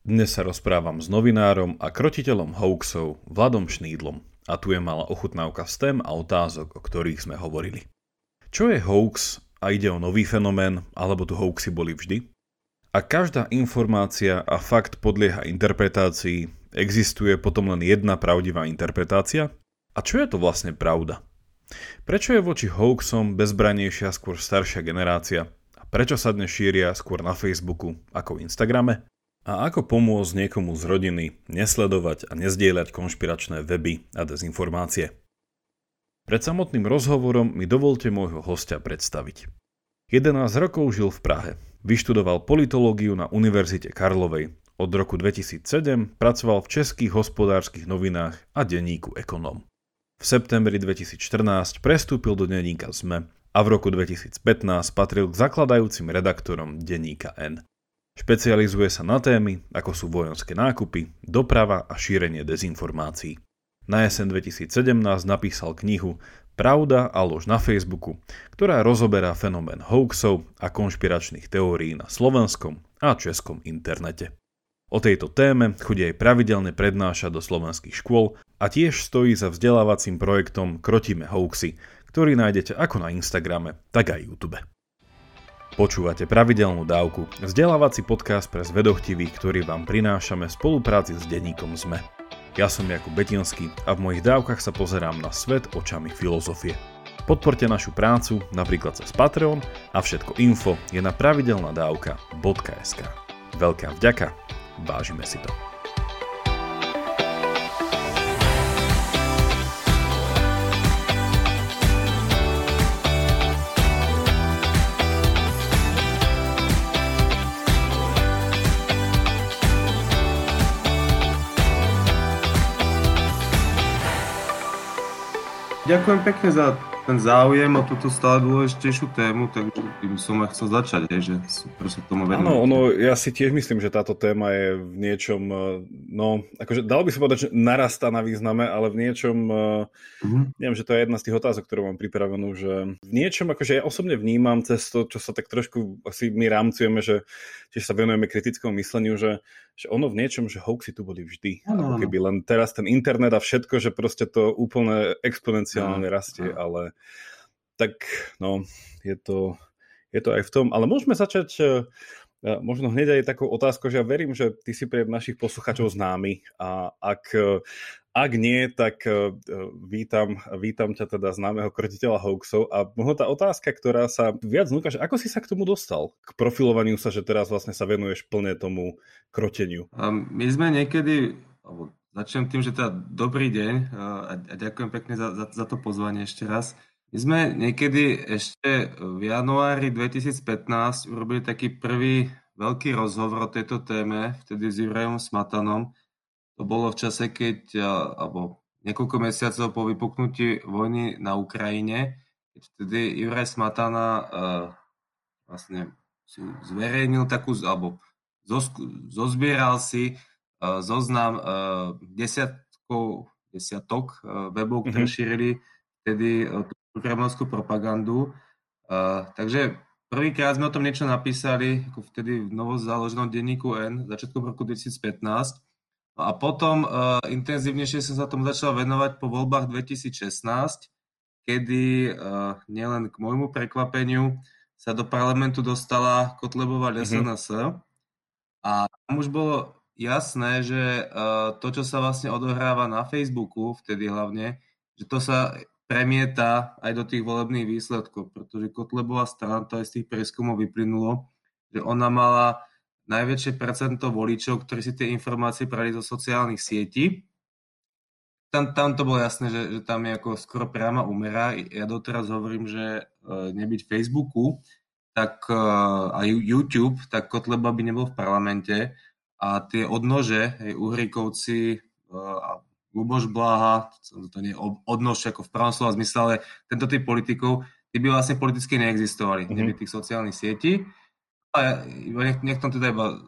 Dnes sa rozprávam s novinárom a krotiteľom hoaxov Vladom Šnídlom a tu je malá ochutnávka z tém a otázok, o ktorých sme hovorili. Čo je hoax a ide o nový fenomén, alebo tu hoaxy boli vždy? A každá informácia a fakt podlieha interpretácii, existuje potom len jedna pravdivá interpretácia? A čo je to vlastne pravda? Prečo je voči hoaxom bezbranejšia skôr staršia generácia? A prečo sa dnes šíria skôr na Facebooku ako Instagrame? A ako pomôcť niekomu z rodiny nesledovať a nezdieľať konšpiračné weby a dezinformácie? Pred samotným rozhovorom mi dovolte môjho hostia predstaviť. 11 rokov žil v Prahe. Vyštudoval politológiu na Univerzite Karlovej. Od roku 2007 pracoval v českých hospodárskych novinách a denníku Ekonom. V septembri 2014 prestúpil do denníka ZME a v roku 2015 patril k zakladajúcim redaktorom denníka N. Špecializuje sa na témy, ako sú vojenské nákupy, doprava a šírenie dezinformácií. Na jesen 2017 napísal knihu Pravda a lož na Facebooku, ktorá rozoberá fenomén hoaxov a konšpiračných teórií na slovenskom a českom internete. O tejto téme chodí aj pravidelne prednáša do slovenských škôl a tiež stojí za vzdelávacím projektom Krotíme hoaxy, ktorý nájdete ako na Instagrame, tak aj YouTube. Počúvate pravidelnú dávku, vzdelávací podcast pre zvedochtivých, ktorý vám prinášame v spolupráci s denníkom ZME. Ja som Jakub Betinský a v mojich dávkach sa pozerám na svet očami filozofie. Podporte našu prácu napríklad cez Patreon a všetko info je na pravidelnadavka.sk. Veľká vďaka Vážime si to. Ďakujem pekne za ten záujem o túto stále dôležitejšiu tému, takže tým som aj chcel začať, hej, že super sa tomu venovať. Áno, ono, ja si tiež myslím, že táto téma je v niečom, eh, no, akože dalo by sa povedať, že narastá na význame, ale v niečom, uh-huh. neviem, že to je jedna z tých otázok, ktorú mám pripravenú, že v niečom, akože ja osobne vnímam cez to, čo sa tak trošku asi my rámcujeme, že tiež sa venujeme kritickému mysleniu, že, že ono v niečom, že hoaxy tu boli vždy. Ano, ako keby len teraz ten internet a všetko, že proste to úplne exponenciálne ano, rastie, ano. ale tak no, je to, je to aj v tom. Ale môžeme začať e, e, možno hneď aj takou otázkou, že ja verím, že ty si pre našich posluchačov známy a ak, e, ak nie, tak vítam, vítam ťa teda známeho krotiteľa hoaxov a možno tá otázka, ktorá sa viac núka, že ako si sa k tomu dostal? K profilovaniu sa, že teraz vlastne sa venuješ plne tomu kroteniu. My sme niekedy, alebo začnem tým, že teda dobrý deň a ďakujem pekne za, za, za to pozvanie ešte raz. My sme niekedy ešte v januári 2015 urobili taký prvý veľký rozhovor o tejto téme, vtedy s Jurajom Smatanom. To bolo v čase, keď, alebo niekoľko mesiacov po vypuknutí vojny na Ukrajine, keď vtedy Juraj Smatana uh, vlastne si zverejnil takú, alebo zozbieral si zoznam desiatkov, desiatok webov, ktoré mm-hmm. šírili vtedy kremelskú propagandu. Uh, takže prvýkrát sme o tom niečo napísali, ako vtedy v novozaloženom denníku N, začiatkom roku 2015. No a potom uh, intenzívnejšie som sa tomu začal venovať po voľbách 2016, kedy uh, nielen k môjmu prekvapeniu sa do parlamentu dostala Kotlebová SNS mm-hmm. a tam už bolo jasné, že uh, to, čo sa vlastne odohráva na Facebooku, vtedy hlavne, že to sa premieta aj do tých volebných výsledkov, pretože Kotlebová strana, to aj z tých preskumov vyplynulo, že ona mala najväčšie percento voličov, ktorí si tie informácie prali zo sociálnych sietí. Tam, tam to bolo jasné, že, že tam je ako skoro priama umera. Ja doteraz hovorím, že e, nebyť Facebooku tak, e, a YouTube, tak Kotleba by nebol v parlamente a tie odnože, hej, Uhrikovci e, a Luboš Blaha, to nie je odnož ako v pravom slova zmysle, ale tento typ politikov, tí by vlastne politicky neexistovali, mm-hmm. neby tých sociálnych sietí. A ja, nech, nech tom teda iba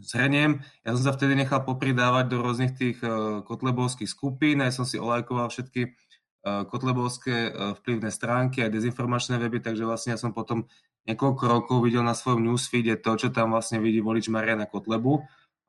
zhrniem, ja som sa vtedy nechal popridávať do rôznych tých uh, kotlebovských skupín, aj som si olajkoval všetky uh, kotlebovské uh, vplyvné stránky, aj dezinformačné weby, takže vlastne ja som potom niekoľko rokov videl na svojom newsfeede to, čo tam vlastne vidí volič Mariana Kotlebu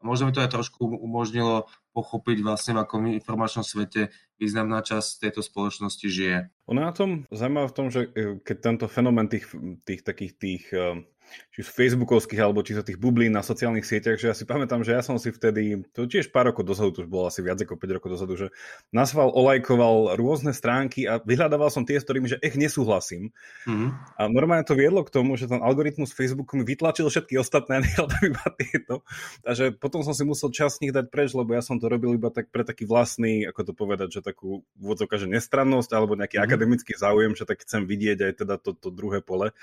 možno mi to aj trošku umožnilo pochopiť vlastne, v akom informačnom svete významná časť tejto spoločnosti žije. Ono na tom zaujímavé v tom, že e, keď tento fenomén tých, tých takých tých e, či z facebookovských, alebo či sa tých bublín na sociálnych sieťach, že ja si pamätám, že ja som si vtedy, to tiež pár rokov dozadu, to už bolo asi viac ako 5 rokov dozadu, že nasval olajkoval rôzne stránky a vyhľadával som tie, s ktorými, že ech nesúhlasím. Mm-hmm. A normálne to viedlo k tomu, že ten algoritmus Facebooku mi vytlačil všetky ostatné a nehľadal iba tieto. Takže potom som si musel čas nich dať preč, lebo ja som to robil iba tak pre taký vlastný, ako to povedať, že takú úvodzovka, že nestrannosť alebo nejaký mm-hmm. akademický záujem, že tak chcem vidieť aj teda to, to druhé pole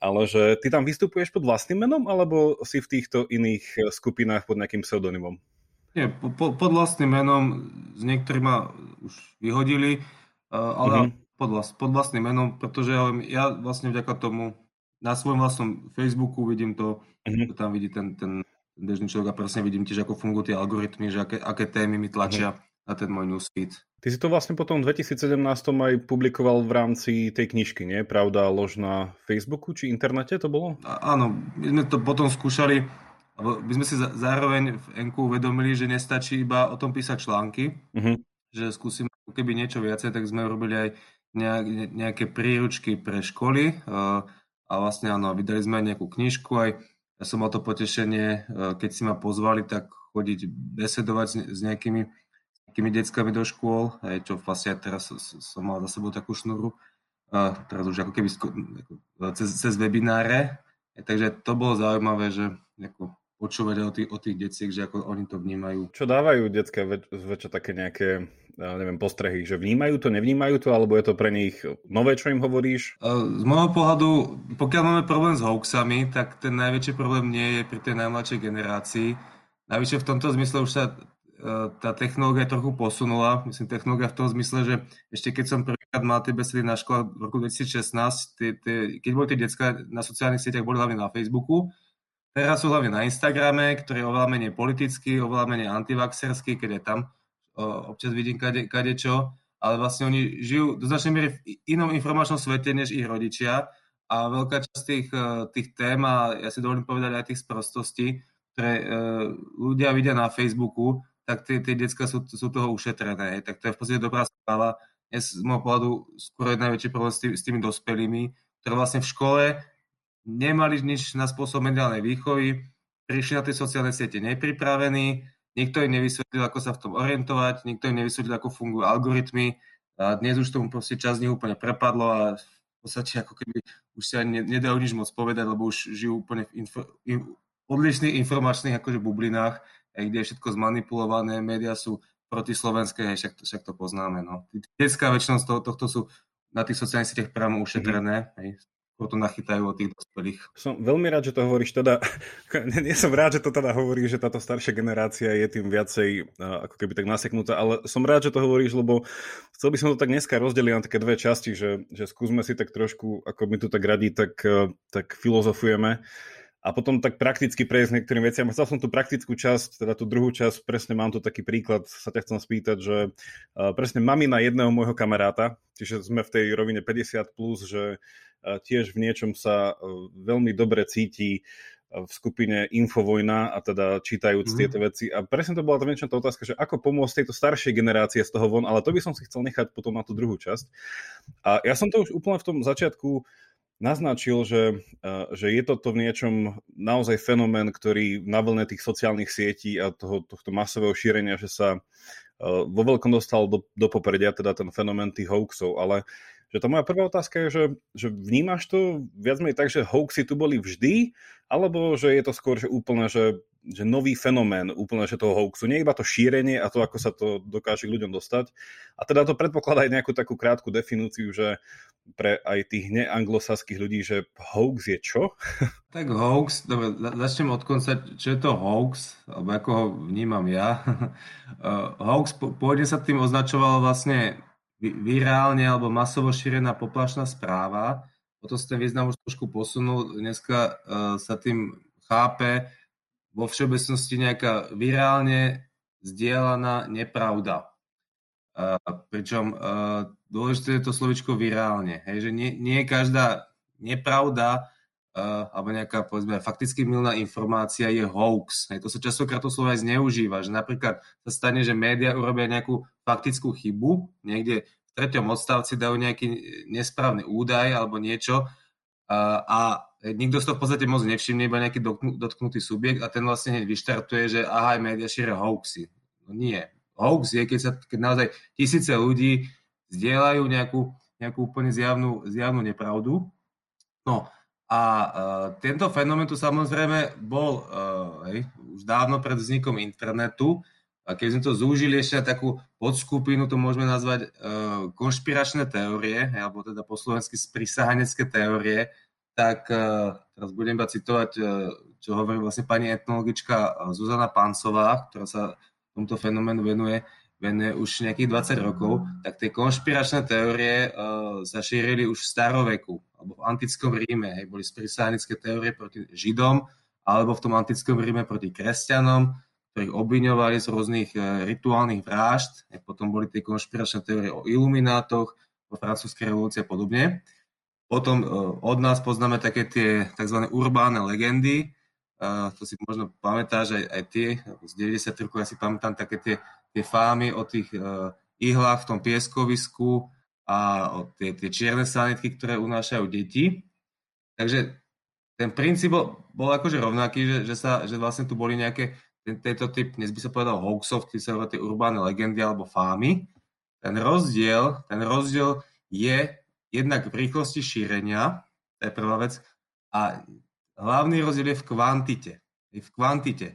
ale že ty tam vystupuješ pod vlastným menom, alebo si v týchto iných eh, skupinách pod nejakým pseudonymom? Nie, po, pod vlastným menom, z niektorých ma už vyhodili, eh, ale mm-hmm. pod, vlast, pod vlastným menom, pretože ja, ja vlastne vďaka tomu na svojom vlastnom Facebooku vidím to, mm-hmm. že tam vidí ten, ten bežný človek a presne vidím tiež, ako fungujú tie algoritmy, že aké, aké témy mi tlačia mm-hmm. na ten môj newsfeed. Ty si to vlastne potom v 2017 aj publikoval v rámci tej knižky, nie? Pravda, lož na Facebooku či internete to bolo? A, áno, my sme to potom skúšali, alebo my sme si zároveň v Enku uvedomili, že nestačí iba o tom písať články, uh-huh. že skúsime keby niečo viacej, tak sme robili aj nejaké príručky pre školy a vlastne áno, vydali sme aj nejakú knižku, aj ja som mal to potešenie, keď si ma pozvali, tak chodiť besedovať s nejakými takými deckami do škôl, aj čo vlastne teraz som mal za sebou takú šnuru, teraz už ako keby cez, cez webináre, takže to bolo zaujímavé, že ako počúvať o tých, o tých deciek, že ako oni to vnímajú. Čo dávajú detské väč- väčšie také nejaké neviem, postrehy, že vnímajú to, nevnímajú to, alebo je to pre nich nové, čo im hovoríš? Z môjho pohľadu, pokiaľ máme problém s hoaxami, tak ten najväčší problém nie je pri tej najmladšej generácii. Navyše v tomto zmysle už sa tá technológia trochu posunula. Myslím, technológia v tom zmysle, že ešte keď som prvýkrát mal tie besedy na škole v roku 2016, tie, tie, keď boli tie detská na sociálnych sieťach, boli hlavne na Facebooku. Teraz sú hlavne na Instagrame, ktorý je oveľa menej politický, oveľa menej antivaxerský, keď je tam občas vidím kade, kade čo, ale vlastne oni žijú do značnej miery v inom informačnom svete než ich rodičia a veľká časť tých, e, tých tém, a ja si dovolím povedať aj tých sprostostí, ktoré e, ľudia vidia na Facebooku, tak tie, tie detská sú, sú toho ušetrené. Tak to je v podstate dobrá správa. Dnes z môjho pohľadu skôr je najväčší problém s, tý, s tými dospelými, ktorí vlastne v škole nemali nič na spôsob mediálnej výchovy, prišli na tie sociálne siete nepripravení, nikto im nevysvetlil, ako sa v tom orientovať, nikto im nevysvetlil, ako fungujú algoritmy. A dnes už tomu proste čas z nich úplne prepadlo a v podstate ako keby už sa ani nedajú nič moc povedať, lebo už žijú úplne v info, in, odlišných informačných akože bublinách kde je všetko zmanipulované, médiá sú protislovenské, však to, však to poznáme. No. Detská väčšinou z toho, tohto sú na tých sociálnych sieťach priamo ušetrené, mm. hej, to nachytajú od tých dospelých. Som veľmi rád, že to hovoríš teda, nie som rád, že to teda hovorí, že táto staršia generácia je tým viacej ako keby tak naseknutá, ale som rád, že to hovoríš, lebo chcel by som to tak dneska rozdeliť na také dve časti, že, že skúsme si tak trošku, ako mi tu tak radí, tak, tak filozofujeme a potom tak prakticky prejsť niektorým veciam. Chcel som tú praktickú časť, teda tú druhú časť, presne mám tu taký príklad, sa ťa chcem spýtať, že uh, presne mamina jedného môjho kamaráta, čiže sme v tej rovine 50+, plus, že uh, tiež v niečom sa uh, veľmi dobre cíti v skupine Infovojna a teda čítajúc mm. tieto veci. A presne to bola tá tá otázka, že ako pomôcť tejto staršej generácie z toho von, ale to by som si chcel nechať potom na tú druhú časť. A ja som to už úplne v tom začiatku naznačil, že, že je toto v niečom naozaj fenomén, ktorý na vlne tých sociálnych sietí a toho, tohto masového šírenia, že sa vo veľkom dostal do, do popredia, teda ten fenomén tých hoaxov, ale že tá moja prvá otázka je, že, že vnímaš to viac menej tak, že hoaxy tu boli vždy, alebo že je to skôr že úplne, že že nový fenomén úplne že toho hoaxu. Nie iba to šírenie a to, ako sa to dokáže k ľuďom dostať. A teda to predpokladá aj nejakú takú krátku definíciu, že pre aj tých neanglosaských ľudí, že hoax je čo? Tak hoax, dobre, začnem od konca, čo je to hoax, alebo ako ho vnímam ja. Uh, hoax pôvodne sa tým označoval vlastne virálne alebo masovo šírená poplašná správa. Potom sa ten význam už trošku posunul. Dneska uh, sa tým chápe vo všeobecnosti nejaká virálne zdieľaná nepravda. Uh, pričom uh, dôležité je to slovičko virálne. Hej, že nie, nie každá nepravda uh, alebo nejaká, povedzme, fakticky milná informácia je hoax. Hej, to sa častokrát to slovo aj zneužíva, že napríklad sa stane, že média urobia nejakú faktickú chybu, niekde v treťom odstavci dajú nejaký nesprávny údaj alebo niečo uh, a nikto si to v podstate moc nevšimne, iba nejaký dotknutý subjekt a ten vlastne hneď vyštartuje, že aha, aj média šíria hoaxy. No nie. Hoax je, keď, sa, keď naozaj tisíce ľudí zdieľajú nejakú, nejakú úplne zjavnú, zjavnú nepravdu. No a uh, tento fenomén tu samozrejme bol uh, hej, už dávno pred vznikom internetu. A keď sme to zúžili ešte na takú podskupinu, to môžeme nazvať uh, konšpiračné teórie, hej, alebo teda po slovensky sprisahanecké teórie, tak uh, teraz budem iba citovať, uh, čo hovorí vlastne pani etnologička Zuzana Pancová, ktorá sa tomuto fenoménu venuje venuje už nejakých 20 rokov, tak tie konšpiračné teórie uh, sa šírili už v staroveku, alebo v antickom Ríme. Hej, boli sprisánické teórie proti Židom, alebo v tom antickom Ríme proti kresťanom, ktorých obviňovali z rôznych uh, rituálnych vražd. Hej, potom boli tie konšpiračné teórie o iluminátoch, o francúzskej revolúcii a podobne. Potom uh, od nás poznáme také tie tzv. urbánne legendy, Uh, to si možno pamätáš aj, aj tie, z 90 rokov ja si pamätám také tie tie fámy o tých uh, ihlách v tom pieskovisku a o tie, tie čierne sanitky, ktoré unášajú deti. Takže ten princíp bol, bol akože rovnaký, že, že, sa, že vlastne tu boli nejaké ten, tento typ, dnes by sa povedal hoaxov, ktorý sa tie urbánne legendy alebo fámy. Ten rozdiel, ten rozdiel je jednak v rýchlosti šírenia, to je prvá vec, a hlavný rozdiel je v kvantite. Je v kvantite.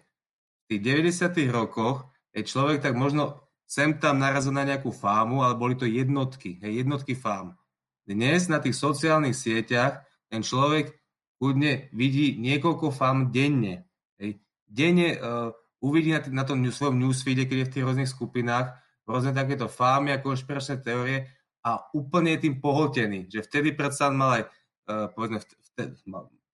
V tých 90. rokoch človek tak možno sem tam narazil na nejakú fámu, ale boli to jednotky, hej, jednotky fám. Dnes na tých sociálnych sieťach ten človek kľudne vidí niekoľko fám denne. Hej. Denne uh, uvidí na, t- na tom svojom newsfeede, keď je v tých rôznych skupinách, rôzne takéto fámy a konšpiračné teórie a úplne je tým pohltený. Že vtedy predsa mal aj, uh, povedzme, vtedy,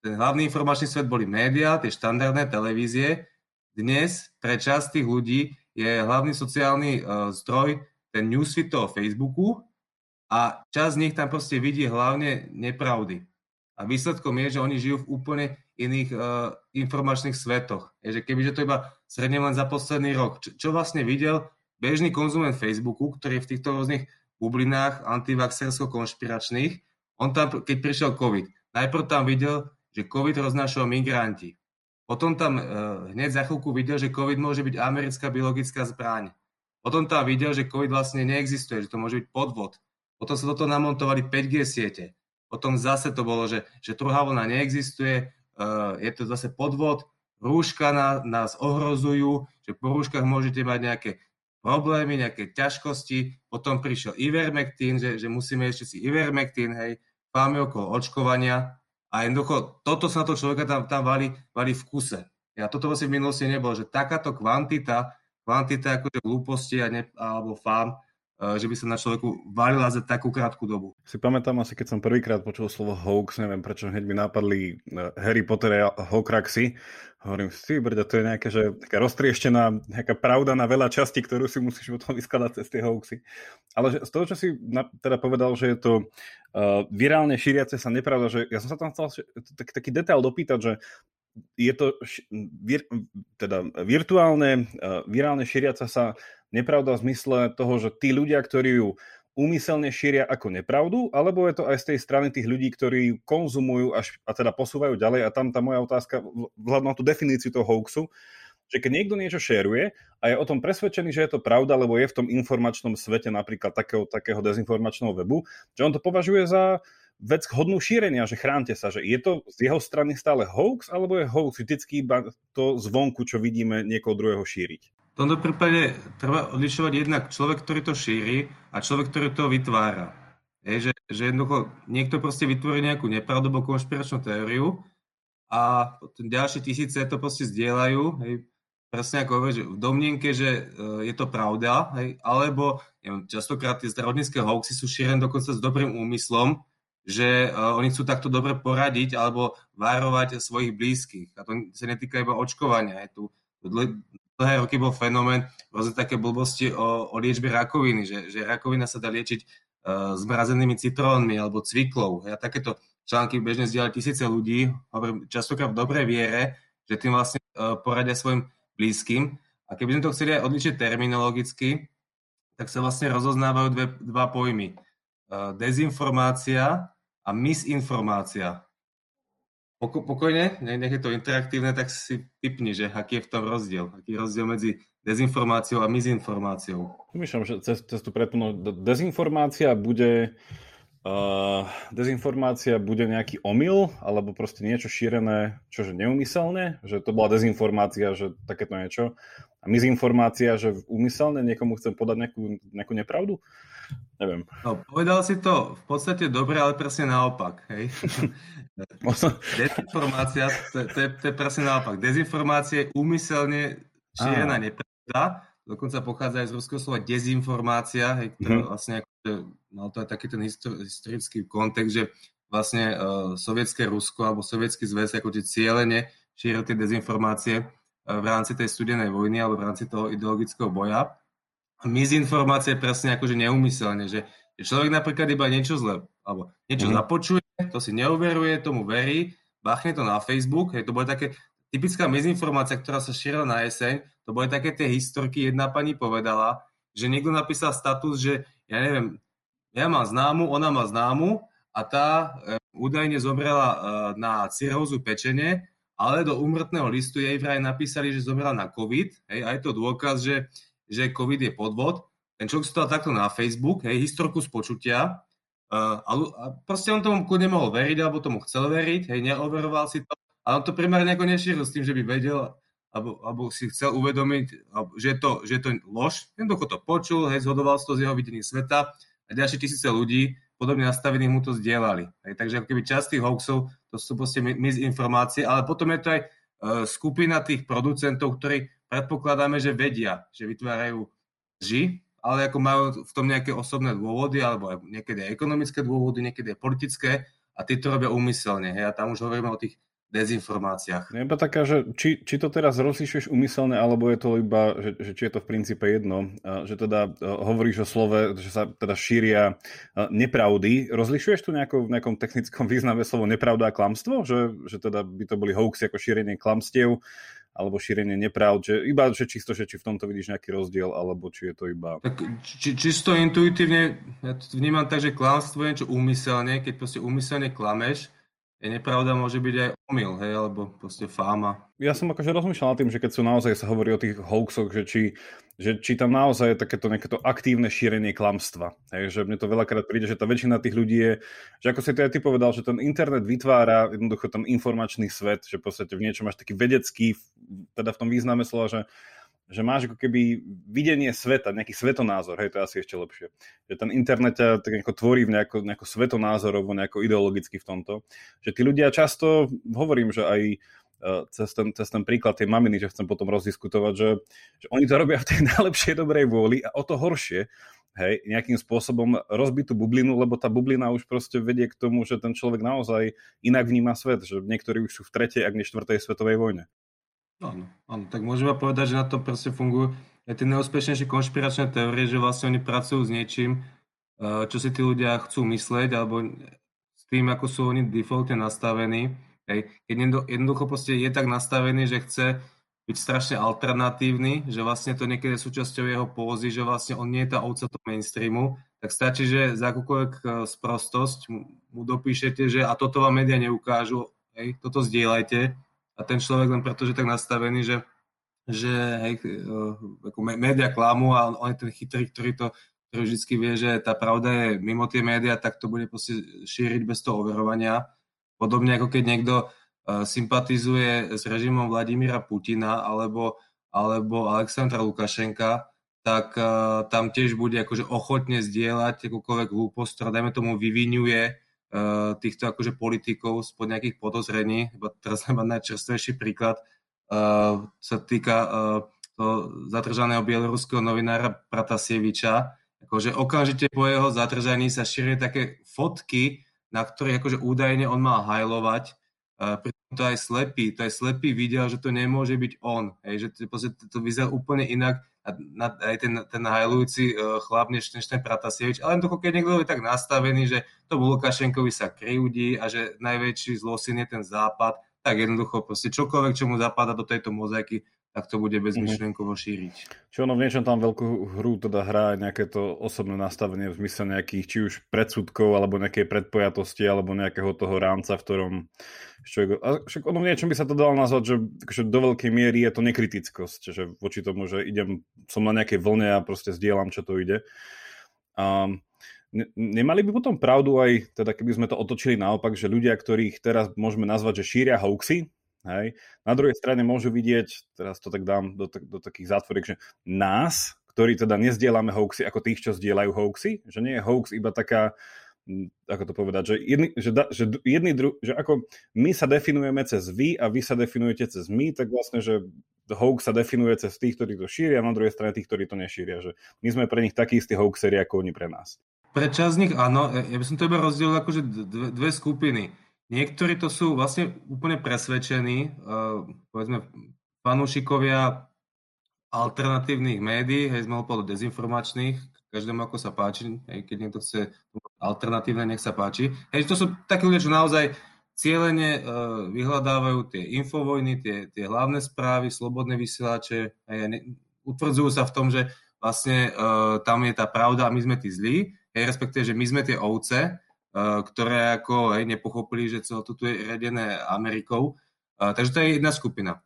ten hlavný informačný svet boli médiá, tie štandardné televízie. Dnes pre časť tých ľudí je hlavný sociálny uh, zdroj ten newsfeed toho Facebooku a časť z nich tam proste vidí hlavne nepravdy. A výsledkom je, že oni žijú v úplne iných uh, informačných svetoch. Je, že kebyže to iba sredne len za posledný rok, čo, čo vlastne videl bežný konzument Facebooku, ktorý je v týchto rôznych bublinách antivaxersko-konšpiračných, on tam, keď prišiel COVID, najprv tam videl, že COVID roznášajú migranti. Potom tam uh, hneď za chvíľku videl, že COVID môže byť americká biologická zbraň. Potom tam videl, že COVID vlastne neexistuje, že to môže byť podvod. Potom sa do toho namontovali 5G siete. Potom zase to bolo, že, že druhá vlna neexistuje, uh, je to zase podvod, rúška na, nás ohrozujú, že po rúškach môžete mať nejaké problémy, nejaké ťažkosti. Potom prišiel Ivermectin, že, že musíme ešte si Ivermectin, hej, máme okolo očkovania. A jednoducho, toto sa to človeka tam, tam valí, valí v kuse. Ja toto vlastne v minulosti nebolo, že takáto kvantita, kvantita akože hlúposti a ne, alebo fám, že by sa na človeku valila za takú krátku dobu. Si pamätám asi, keď som prvýkrát počul slovo hoax, neviem prečo hneď mi napadli e, Harry Potter a Hokraxy. Hovorím si, brďa, to je nejaká, že, taká roztrieštená nejaká pravda na veľa častí, ktorú si musíš potom vyskladať cez tie hoaxy. Ale že, z toho, čo si na, teda povedal, že je to uh, virálne šíriace sa nepravda, že ja som sa tam chcel tak, taký detail dopýtať, že je to vir, teda virtuálne, uh, virálne šíriaca sa nepravda v zmysle toho, že tí ľudia, ktorí ju úmyselne šíria ako nepravdu, alebo je to aj z tej strany tých ľudí, ktorí konzumujú až, a teda posúvajú ďalej. A tam tá moja otázka, vzhľadom na tú definíciu toho hoaxu, že keď niekto niečo šeruje a je o tom presvedčený, že je to pravda, lebo je v tom informačnom svete napríklad takého, takého dezinformačného webu, že on to považuje za vec hodnú šírenia, že chránte sa, že je to z jeho strany stále hoax, alebo je hoax vždycky iba to zvonku, čo vidíme niekoho druhého šíriť? V tomto prípade treba odlišovať jednak človek, ktorý to šíri a človek, ktorý to vytvára. Je, že, že jednoducho niekto proste vytvorí nejakú nepravdu alebo konšpiračnú teóriu a ďalšie tisíce to proste zdieľajú, hej, presne ako hovorí, v domnienke, že uh, je to pravda, hej, alebo neviem, častokrát tie zdravotnícke hoaxy sú šírené dokonca s dobrým úmyslom, že uh, oni chcú takto dobre poradiť alebo varovať svojich blízkych. A to sa netýka iba očkovania. Je tu dlhé roky bol fenomén rôzne také blbosti o, o liečbe rakoviny, že, že rakovina sa dá liečiť uh, zmrazenými citrónmi alebo cviklou. A takéto články bežne zdieľali tisíce ľudí, hovorím častokrát v dobrej viere, že tým vlastne poradia svojim blízkym. A keby sme to chceli aj odličiť terminologicky, tak sa vlastne rozoznávajú dve, dva pojmy. Dezinformácia a misinformácia. Poko, pokojne, nech je to interaktívne, tak si typni, že aký je v tom rozdiel. Aký je rozdiel medzi dezinformáciou a mizinformáciou. Myslím, že cez, cez tú preplnú dezinformácia bude uh, dezinformácia bude nejaký omyl, alebo proste niečo šírené, čože neumyselné, že to bola dezinformácia, že takéto niečo. A mizinformácia, že úmyselne niekomu chcem podať nejakú, nejakú nepravdu. Neviem. No, povedal si to v podstate dobre, ale presne naopak. Hej? Dezinformácia, to, to, je, to je presne naopak. Dezinformácia je úmyselne šírená nepravda, dokonca pochádza aj z ruského slova dezinformácia, hej, ktorá mm-hmm. vlastne akože, mal to aj taký ten historický kontext, že vlastne uh, sovietské Rusko alebo sovietský zväz ako tie cieľene šíril tie dezinformácie uh, v rámci tej studenej vojny alebo v rámci toho ideologického boja. Mizinformácie presne akože neumyselne, že človek napríklad iba niečo zle, alebo niečo mm-hmm. započuje, to si neuveruje, tomu verí, bachne to na Facebook, hej, to bude také typická mizinformácia, ktorá sa šírila na jeseň, to boli také tie historky, jedna pani povedala, že niekto napísal status, že ja neviem, ja mám známu, ona má známu a tá e, údajne zomrela e, na cirhózu pečenie, ale do úmrtného listu jej vraj napísali, že zomrela na COVID, hej, a je to dôkaz, že, že COVID je podvod. Ten človek si to dal takto na Facebook, hej, historku z a, a proste on tomu kľudne mohol veriť, alebo tomu chcel veriť, hej, neoveroval si to, ale on to primárne ako nešíril s tým, že by vedel, alebo, alebo si chcel uvedomiť, že je to, že je to lož. Jednoducho to počul, hej, zhodoval to z jeho videním sveta a ďalšie tisíce ľudí podobne nastavených mu to zdieľali. Hej, takže ako keby časť tých hoaxov, to sú proste mizinformácie, ale potom je to aj uh, skupina tých producentov, ktorí predpokladáme, že vedia, že vytvárajú ži, ale ako majú v tom nejaké osobné dôvody, alebo niekedy aj ekonomické dôvody, niekedy aj politické a tí to robia úmyselne. Hej? A tam už hovoríme o tých dezinformáciách. Iba taká, že či, či to teraz rozlišuješ umyselne, alebo je to iba, že, že či je to v princípe jedno, že teda e, hovoríš o slove, že sa teda šíria e, nepravdy. Rozlišuješ tu nejako, v nejakom technickom význame slovo nepravda a klamstvo? Že, že teda by to boli hoaxy ako šírenie klamstiev alebo šírenie nepravd, že iba že čisto, že či v tomto vidíš nejaký rozdiel, alebo či je to iba... Tak či, čisto intuitívne, ja to vnímam tak, že klamstvo je niečo úmyselne, keď proste úmyselne klameš, je nepravda môže byť aj omyl, hej, alebo proste fáma. Ja som akože rozmýšľal nad tým, že keď sú naozaj sa hovorí o tých hoaxoch, že či, že či tam naozaj je takéto nejaké aktívne šírenie klamstva. Hej, že mne to veľakrát príde, že tá väčšina tých ľudí je, že ako si to aj ty povedal, že ten internet vytvára jednoducho ten informačný svet, že v podstate v niečom máš taký vedecký, teda v tom význame slova, že že máš ako keby videnie sveta, nejaký svetonázor, hej, to je asi ešte lepšie. Že ten internet ťa tak nejako tvorí v nejako, nejako svetonázorovo, nejako ideologicky v tomto. Že tí ľudia často, hovorím, že aj e, cez ten, cez ten príklad tej maminy, že chcem potom rozdiskutovať, že, že oni to robia v tej najlepšej dobrej vôli a o to horšie, hej, nejakým spôsobom rozbiť tú bublinu, lebo tá bublina už proste vedie k tomu, že ten človek naozaj inak vníma svet, že niektorí už sú v tretej, ak nie štvrtej svetovej vojne. Áno, áno, tak môžeme povedať, že na to proste fungujú aj tie neúspešnejšie konšpiračné teórie, že vlastne oni pracujú s niečím, eh, čo si tí ľudia chcú myslieť, alebo s tým, ako sú oni defaultne nastavení. Hej. Keď jednoducho proste je tak nastavený, že chce byť strašne alternatívny, že vlastne to niekedy je súčasťou jeho pózy, že vlastne on nie je tá ovca toho mainstreamu, tak stačí, že za akúkoľvek eh, sprostosť mu dopíšete, že a toto vám médiá neukážu, hej, toto zdieľajte, a ten človek len preto, že tak nastavený, že, že hej, eh, ako média klamú a on je ten chytrý, ktorý to ktorý vždy vie, že tá pravda je mimo tie médiá, tak to bude proste šíriť bez toho overovania. Podobne ako keď niekto uh, sympatizuje s režimom Vladimíra Putina alebo, alebo Alexandra Lukašenka, tak uh, tam tiež bude akože ochotne zdieľať akúkoľvek hlúposť, ktorá dajme tomu vyvinuje týchto akože politikov spod nejakých podozrení, lebo teraz len najčerstvejší príklad, uh, sa týka uh, toho zadržaného bieloruského novinára Pratasieviča, akože okamžite po jeho zadržaní sa šíria také fotky, na ktorých akože údajne on mal hajlovať. Pritom to aj slepý, to aj slepý videl, že to nemôže byť on, hej, že to, to, vyzerá úplne inak, aj ten, ten hajlujúci uh, chlap, než, než ten Pratasievič, ale to, keď niekto je tak nastavený, že tomu Lukašenkovi sa kriudí a že najväčší zlosin je ten západ, tak jednoducho proste čokoľvek, čo mu zapadá do tejto mozaiky, tak to bude bezmyšlienkovo mhm. šíriť. Čo ono v niečom tam veľkú hru teda hrá nejaké to osobné nastavenie v zmysle nejakých či už predsudkov alebo nejakej predpojatosti alebo nejakého toho rámca, v ktorom čo, a však ono v niečom by sa to dalo nazvať, že, že do veľkej miery je to nekritickosť, že voči tomu, že idem, som na nejakej vlne a proste zdieľam, čo to ide. A ne, nemali by potom pravdu aj, teda keby sme to otočili naopak, že ľudia, ktorých teraz môžeme nazvať, že šíria hoaxy, Hej. Na druhej strane môžu vidieť, teraz to tak dám do, do takých zátvoriek, že nás, ktorí teda nezdielame hoaxy ako tých, čo zdieľajú hoaxy, že nie je hoax iba taká, ako to povedať, že jedni, že, da, že, jedni dru, že ako my sa definujeme cez vy a vy sa definujete cez my, tak vlastne, že hoax sa definuje cez tých, ktorí to šíria, a na druhej strane tých, ktorí to nešíria. Že my sme pre nich takí istí hoaxeri, ako oni pre nás. Pre časť z nich áno, ja by som to iba rozdielil akože dve, dve skupiny Niektorí to sú vlastne úplne presvedčení, uh, povedzme, fanúšikovia alternatívnych médií, hej, sme povedať dezinformačných, každému ako sa páči, hej, keď niekto chce alternatívne, nech sa páči. Hej, to sú takí ľudia, čo naozaj cieľene uh, vyhľadávajú tie infovojny, tie, tie hlavné správy, slobodné vysielače, hej, utvrdzujú sa v tom, že vlastne uh, tam je tá pravda a my sme tí zlí, hej, respektíve, že my sme tie ovce, ktoré ako hej, nepochopili, že celé toto je riadené Amerikou. Uh, takže to je jedna skupina.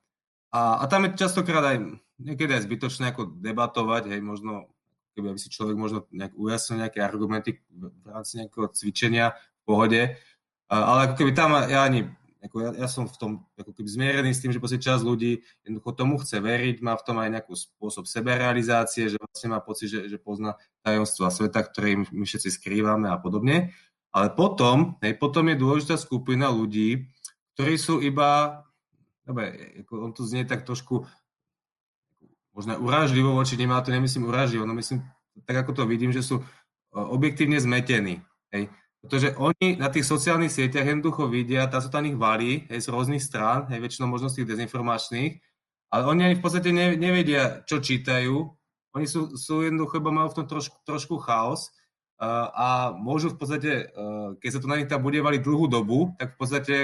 A, a tam je častokrát aj niekedy aj zbytočné ako debatovať, hej, možno keby si človek možno nejak ujasnil nejaké argumenty v rámci nejakého cvičenia v pohode, uh, ale ako keby tam ja ani ako ja, ja som v tom ako keby zmierený s tým, že časť ľudí jednoducho tomu chce veriť, má v tom aj nejaký spôsob seberealizácie, že vlastne má pocit, že, že pozná tajomstva sveta, ktoré my všetci skrývame a podobne. Ale potom, hej, potom je dôležitá skupina ľudí, ktorí sú iba, dobre, on tu znie tak trošku možno urážlivo voči nemá to nemyslím urážlivo, no myslím, tak ako to vidím, že sú objektívne zmetení. Hej. Pretože oni na tých sociálnych sieťach jednoducho vidia, tá sa tam ich valí hej, z rôznych strán, hej, väčšinou možno tých dezinformačných, ale oni ani v podstate ne, nevedia, čo čítajú. Oni sú, sú jednoducho, iba majú v tom trošku, trošku chaos a môžu v podstate, keď sa to na nich tam bude dlhú dobu, tak v podstate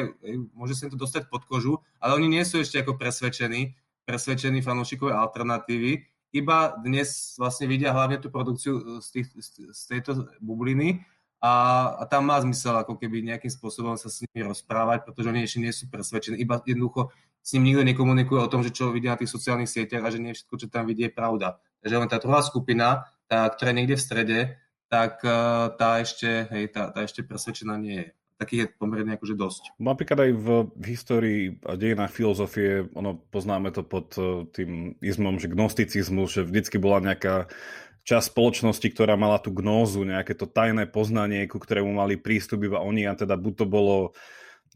môže sa im to dostať pod kožu, ale oni nie sú ešte ako presvedčení, presvedčení fanúšikové alternatívy, iba dnes vlastne vidia hlavne tú produkciu e, z, tých, z tejto bubliny a, a tam má zmysel ako keby nejakým spôsobom sa s nimi rozprávať, pretože oni ešte nie sú presvedčení, iba jednoducho s ním nikto nekomunikuje o tom, že čo vidia na tých sociálnych sieťach a že nie všetko, čo tam vidie, je pravda. Takže len tá druhá skupina, tá, ktorá je niekde v strede, tak eh, tá ešte, hej, tá, tá ešte presvedčená nie je. Takých je pomerne akože dosť. Napríklad aj v, histórii a dejinách filozofie, ono poznáme to pod eh, tým izmom, že gnosticizmus, že vždycky bola nejaká časť spoločnosti, ktorá mala tú gnózu, nejaké to tajné poznanie, ku ktorému mali prístup iba oni a teda buď to bolo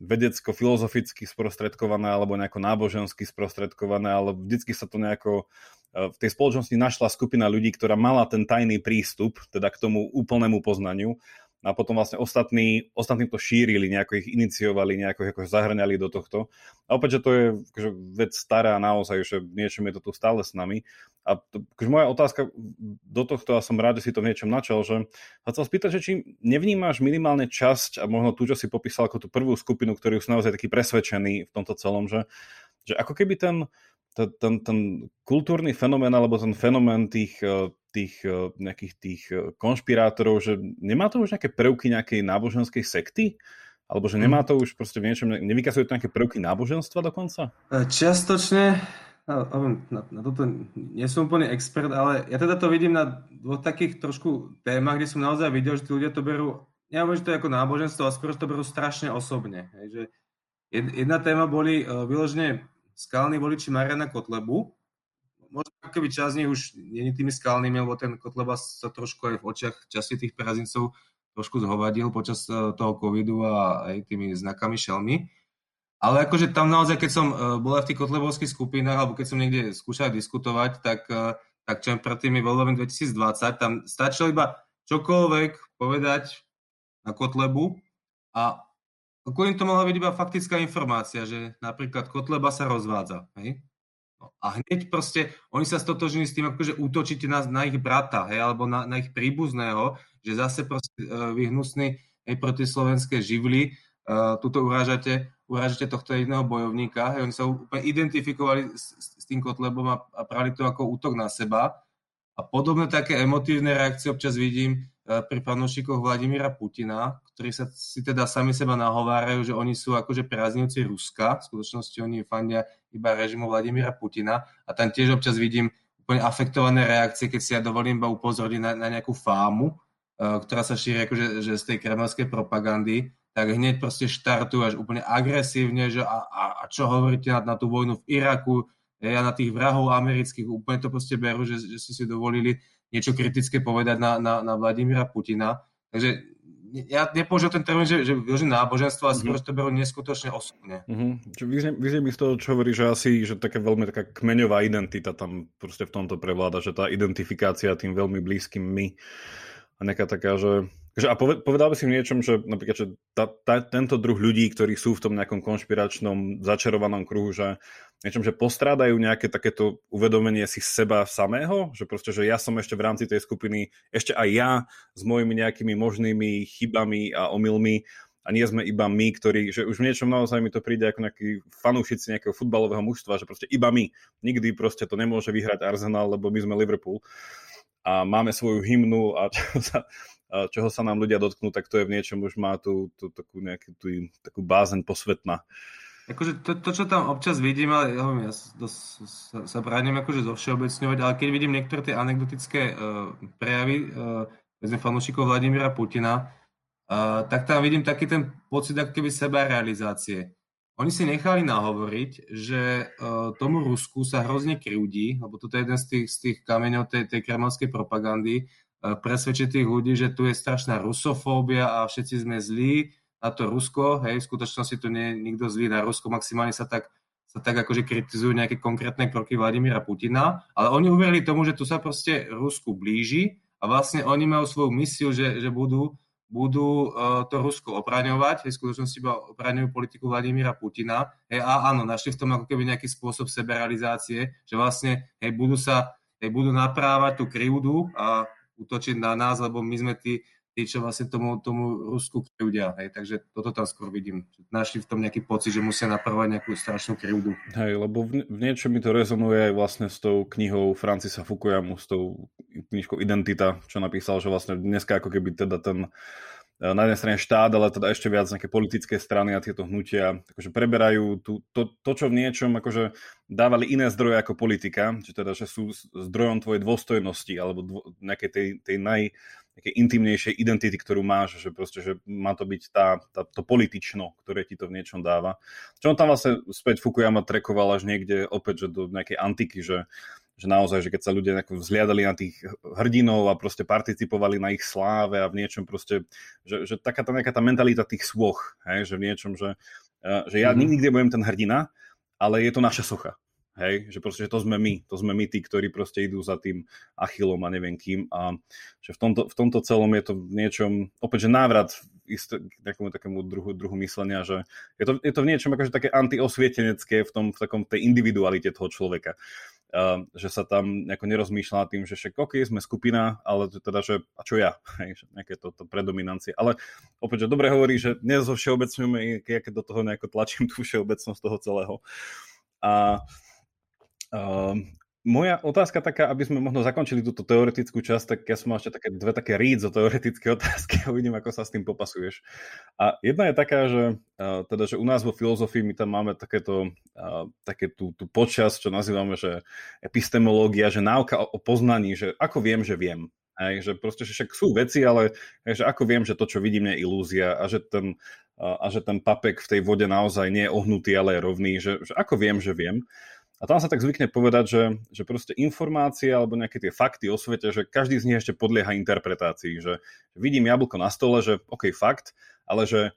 vedecko-filozoficky sprostredkované alebo nejako nábožensky sprostredkované, ale vždycky sa to nejako v tej spoločnosti našla skupina ľudí, ktorá mala ten tajný prístup, teda k tomu úplnému poznaniu a potom vlastne ostatní, ostatní to šírili, nejako ich iniciovali, nejako ich zahrňali do tohto. A opäť, že to je akože, vec stará naozaj, že niečom je to tu stále s nami. A to, akože moja otázka do tohto, a som rád, že si to v niečom načal, že sa chcel spýtať, že či nevnímáš minimálne časť, a možno tú, čo si popísal ako tú prvú skupinu, ktorí sú naozaj takí presvedčení v tomto celom, že, že ako keby ten, ten, ten kultúrny fenomén alebo ten fenomén tých, eh, tých eh, nejakých tých eh, konšpirátorov, že nemá to už nejaké prvky nejakej náboženskej sekty? Alebo že nemá to už proste v niečom, nevykazuje to nejaké prvky náboženstva dokonca? Čiastočne, na, na, na toto nie som úplne expert, ale ja teda to vidím na dvoch takých trošku témach, kde som naozaj videl, že tí ľudia to berú, ja že to je ako náboženstvo, ale skôr to berú strašne osobne. Hej, že jedna téma boli vyložene skalní voliči Mariana Kotlebu. Možno keby čas z nich už není tými skalnými, lebo ten Kotleba sa trošku aj v očiach časti tých perazincov trošku zhovadil počas e, toho covidu a aj tými znakami šelmy. Ale akože tam naozaj, keď som e, bola v tých kotlebovských skupinách, alebo keď som niekde skúšal diskutovať, tak, e, tak čo pred tými voľbami 2020, tam stačilo iba čokoľvek povedať na Kotlebu a Kvôli to mohla byť iba faktická informácia, že napríklad Kotleba sa rozvádza. Hej? A hneď proste, oni sa stotožní s tým, akože útočíte na, na ich brata, hej, alebo na, na ich príbuzného, že zase proste uh, vy hnusní hej, proti slovenské živly, uh, tuto urážate, urážate tohto jedného bojovníka, hej, oni sa úplne identifikovali s, s tým Kotlebom a, a prali to ako útok na seba. A podobné také emotívne reakcie občas vidím E, pri fanúšikoch Vladimíra Putina, ktorí sa si teda sami seba nahovárajú, že oni sú akože prázdnivci Ruska, v skutočnosti oni fandia iba režimu Vladimíra Putina. A tam tiež občas vidím úplne afektované reakcie, keď si ja dovolím iba upozorniť na, na nejakú fámu, uh, ktorá sa šíri akože že z tej kremelskej propagandy, tak hneď proste štartujú až úplne agresívne, že a, a, a čo hovoríte na, na tú vojnu v Iraku, ja na tých vrahov amerických úplne to proste berú, že, že si si dovolili niečo kritické povedať na, na, na Vladimíra Putina. Takže ja nepoužil ten termín, že, že že náboženstvo a skôr mm-hmm. to berú neskutočne osobne. Mm-hmm. Vyznie mi z toho, čo hovorí, že asi že také veľmi taká kmeňová identita tam proste v tomto prevláda, že tá identifikácia tým veľmi blízkym my a nejaká taká, že že a povedal by si v niečom, že napríklad, že tá, tá, tento druh ľudí, ktorí sú v tom nejakom konšpiračnom, začarovanom kruhu, že niečom, že postrádajú nejaké takéto uvedomenie si seba samého, že proste, že ja som ešte v rámci tej skupiny, ešte aj ja s mojimi nejakými možnými chybami a omylmi a nie sme iba my, ktorí, že už v niečom naozaj mi to príde ako nejakí fanúšici nejakého futbalového mužstva, že proste iba my. Nikdy proste to nemôže vyhrať Arsenal, lebo my sme Liverpool a máme svoju hymnu a čo sa, čoho sa nám ľudia dotknú, tak to je v niečom už má tú, tú takú, nejakú, tú, takú bázeň posvetná. Akože to, to, čo tam občas vidím, ale ja, ja sa, sa bránim akože zovšeobecňovať, ale keď vidím niektoré tie anekdotické uh, prejavy uh, fanúšikov Vladimíra Putina, uh, tak tam vidím taký ten pocit ako keby seba realizácie. Oni si nechali nahovoriť, že uh, tomu Rusku sa hrozne krivdí, lebo toto je jeden z tých, z tých kameňov tej, tej kremelskej propagandy, presvedčiť tých ľudí, že tu je strašná rusofóbia a všetci sme zlí na to Rusko. Hej, v skutočnosti tu nie je nikto zlý na Rusko, maximálne sa tak, sa tak akože kritizujú nejaké konkrétne kroky Vladimíra Putina, ale oni uverili tomu, že tu sa proste Rusku blíži a vlastne oni majú svoju misiu, že, že budú, budú uh, to Rusko opraňovať, v skutočnosti iba opraňujú politiku Vladimíra Putina hej, a áno, našli v tom ako keby nejaký spôsob seberalizácie, že vlastne hej, budú sa hej, budú naprávať tú krivdu a útočiť na nás, lebo my sme tí, tí čo vlastne tomu, tomu Rusku krivdia. Hej. Takže toto tam skôr vidím. Našli v tom nejaký pocit, že musia napravovať nejakú strašnú krivdu. Hej, lebo v, v niečom mi to rezonuje aj vlastne s tou knihou Francisa Fukuyamu, s tou knižkou Identita, čo napísal, že vlastne dneska ako keby teda ten na jednej strane štát, ale teda ešte viac nejaké politické strany a tieto hnutia akože preberajú tú, to, to, čo v niečom akože dávali iné zdroje ako politika, že teda, že sú zdrojom tvojej dôstojnosti alebo dvo, nejakej tej, tej naj, nejakej intimnejšej identity, ktorú máš, že proste, že má to byť tá, tá, to politično, ktoré ti to v niečom dáva. Čo on tam vlastne späť Fukuyama trekoval až niekde opäť, že do nejakej antiky, že že naozaj, že keď sa ľudia vzliadali na tých hrdinov a proste participovali na ich sláve a v niečom proste, že, že taká tá nejaká tá mentalita tých svoch, hej, že v niečom, že, eh, že ja mm-hmm. nikdy nebudem ten hrdina, ale je to naša socha. Hej, že proste, že to sme my, to sme my tí, ktorí proste idú za tým Achillom a neviem kým a že v tomto, v tomto celom je to v niečom, opäť, že návrat isté, k nejakému takému druhu, druhu myslenia, že je to, je to v niečom akože také antiosvietenecké v tom, v takom tej individualite toho človeka že sa tam nejako nerozmýšľa nad tým, že však OK, sme skupina, ale teda, že a čo ja? Hej, nejaké to, to predominancie. Ale opäť, že dobre hovorí, že dnes zo všeobecňujeme, keď do toho nejako tlačím tú všeobecnosť toho celého. A uh, moja otázka taká, aby sme možno zakončili túto teoretickú časť, tak ja som mal ešte také dve také rídzo teoretické otázky a uvidím, ako sa s tým popasuješ. A jedna je taká, že, teda, že u nás vo filozofii my tam máme takéto, také tú, tú počas, čo nazývame, že epistemológia, že náuka o, poznaní, že ako viem, že viem. Hej, že proste, že však sú veci, ale hej, že ako viem, že to, čo vidím, je ilúzia a že ten, a že ten papek v tej vode naozaj nie je ohnutý, ale je rovný, že, že ako viem, že viem. A tam sa tak zvykne povedať, že, že proste informácie alebo nejaké tie fakty o svete, že každý z nich ešte podlieha interpretácii, že vidím jablko na stole, že OK, fakt, ale že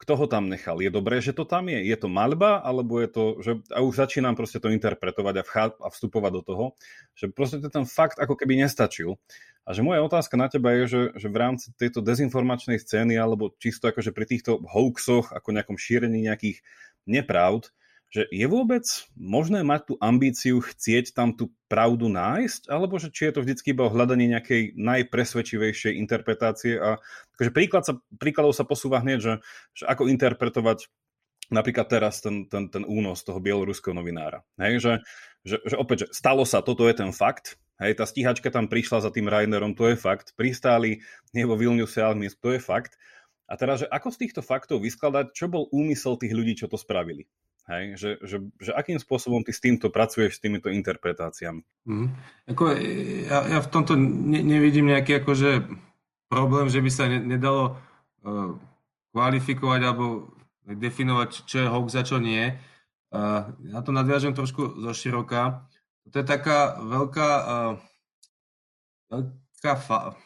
kto ho tam nechal. Je dobré, že to tam je? Je to maľba, alebo je to, že a už začínam proste to interpretovať a, vchá, a vstupovať do toho, že proste ten fakt ako keby nestačil. A že moja otázka na teba je, že, že v rámci tejto dezinformačnej scény alebo čisto akože pri týchto hoaxoch, ako nejakom šírení nejakých nepravd, že je vôbec možné mať tú ambíciu chcieť tam tú pravdu nájsť, alebo že či je to vždycky iba hľadanie nejakej najpresvedčivejšej interpretácie a akože príklad sa, príkladov sa posúva hneď, že, že ako interpretovať napríklad teraz ten, ten, ten únos toho bieloruského novinára. Hej, že, že, že opäť, že stalo sa, toto je ten fakt, hej, tá stíhačka tam prišla za tým Rainerom, to je fakt, pristáli nie vo Vilniuse, ale to je fakt. A teraz, že ako z týchto faktov vyskladať, čo bol úmysel tých ľudí, čo to spravili? Hej? Že, že, že akým spôsobom ty s týmto pracuješ, s týmito interpretáciami? Mm. Ako, ja, ja v tomto ne, nevidím nejaký akože problém, že by sa ne, nedalo uh, kvalifikovať alebo definovať, čo je hoax a čo nie. Uh, ja to nadviažem trošku zo široka. To je taká veľká, uh, veľká fa-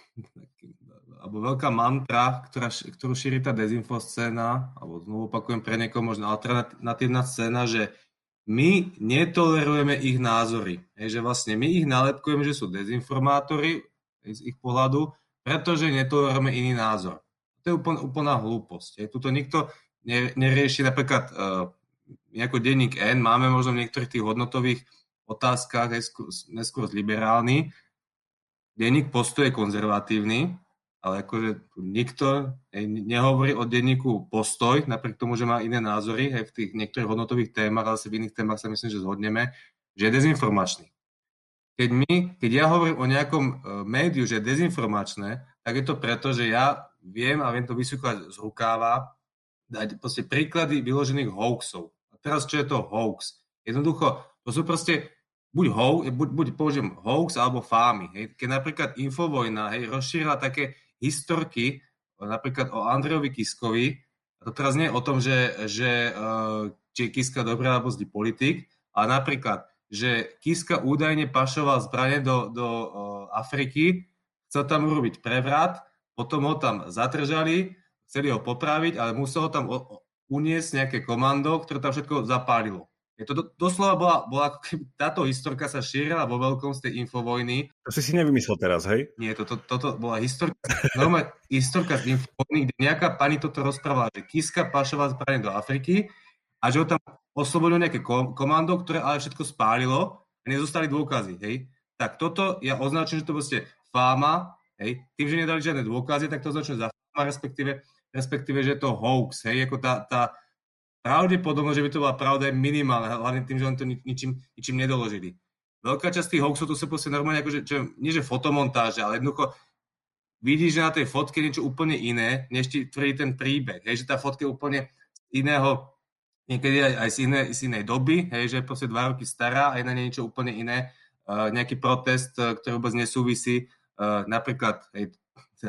alebo veľká mantra, ktorá, ktorú šíri tá dezinfoscéna, alebo znovu opakujem pre niekoho možno alternatívna scéna, že my netolerujeme ich názory. Je, že vlastne my ich nalepkujeme, že sú dezinformátori z ich pohľadu, pretože netolerujeme iný názor. To je úplná, úplná hlúposť. Je, tuto nikto nerieši napríklad uh, ako denník N, máme možno v niektorých tých hodnotových otázkach neskôr, neskôr liberálny. Denník postoje konzervatívny, ale akože nikto hej, nehovorí o denníku postoj, napriek tomu, že má iné názory hej, v tých niektorých hodnotových témach, ale v iných témach sa myslím, že zhodneme, že je dezinformačný. Keď, my, keď ja hovorím o nejakom uh, médiu, že je dezinformačné, tak je to preto, že ja viem a viem to vysúkať z rukáva, dať proste príklady vyložených hoaxov. A teraz čo je to hoax? Jednoducho, to sú proste buď, hoax, buď, buď použijem hoax alebo fámy. Hej. Keď napríklad Infovojna hej, rozšírila také historky, napríklad o Andrejovi Kiskovi, a to teraz nie je o tom, že, že uh, či je Kiska dobrý alebo zlý politik, ale napríklad, že Kiska údajne pašoval zbranie do, do uh, Afriky, chcel tam urobiť prevrat, potom ho tam zatržali, chceli ho popraviť, ale musel ho tam uniesť nejaké komando, ktoré tam všetko zapálilo. Je to do, doslova bola, bola, táto historka sa šírila vo veľkom z tej infovojny. To si si nevymyslel teraz, hej? Nie, toto, toto bola historka, normálne historka z infovojny, kde nejaká pani toto rozprávala, že Kiska pašovala zbranie do Afriky a že ho tam oslobodilo nejaké komando, ktoré ale všetko spálilo a nezostali dôkazy, hej? Tak toto ja označujem, že to proste fáma, hej? Tým, že nedali žiadne dôkazy, tak to označujem za fáma, respektíve, respektíve, že je to hoax, hej? Ako tá, tá, pravdepodobnosť, že by to bola pravda, je minimálna, hlavne tým, že len to ničím, ničím nedoložili. Veľká časť tých hoaxov to sú proste normálne, akože, čo, nie že fotomontáže, ale jednoducho vidíš, že na tej fotke je niečo úplne iné, než ti tvrdí ten príbeh. Hej, že tá fotka je úplne iného, niekedy aj, aj z, inej, z inej doby, hej, že je proste dva roky stará a je na niečo úplne iné. Uh, nejaký protest, uh, ktorý vôbec nesúvisí. Uh, napríklad, hej,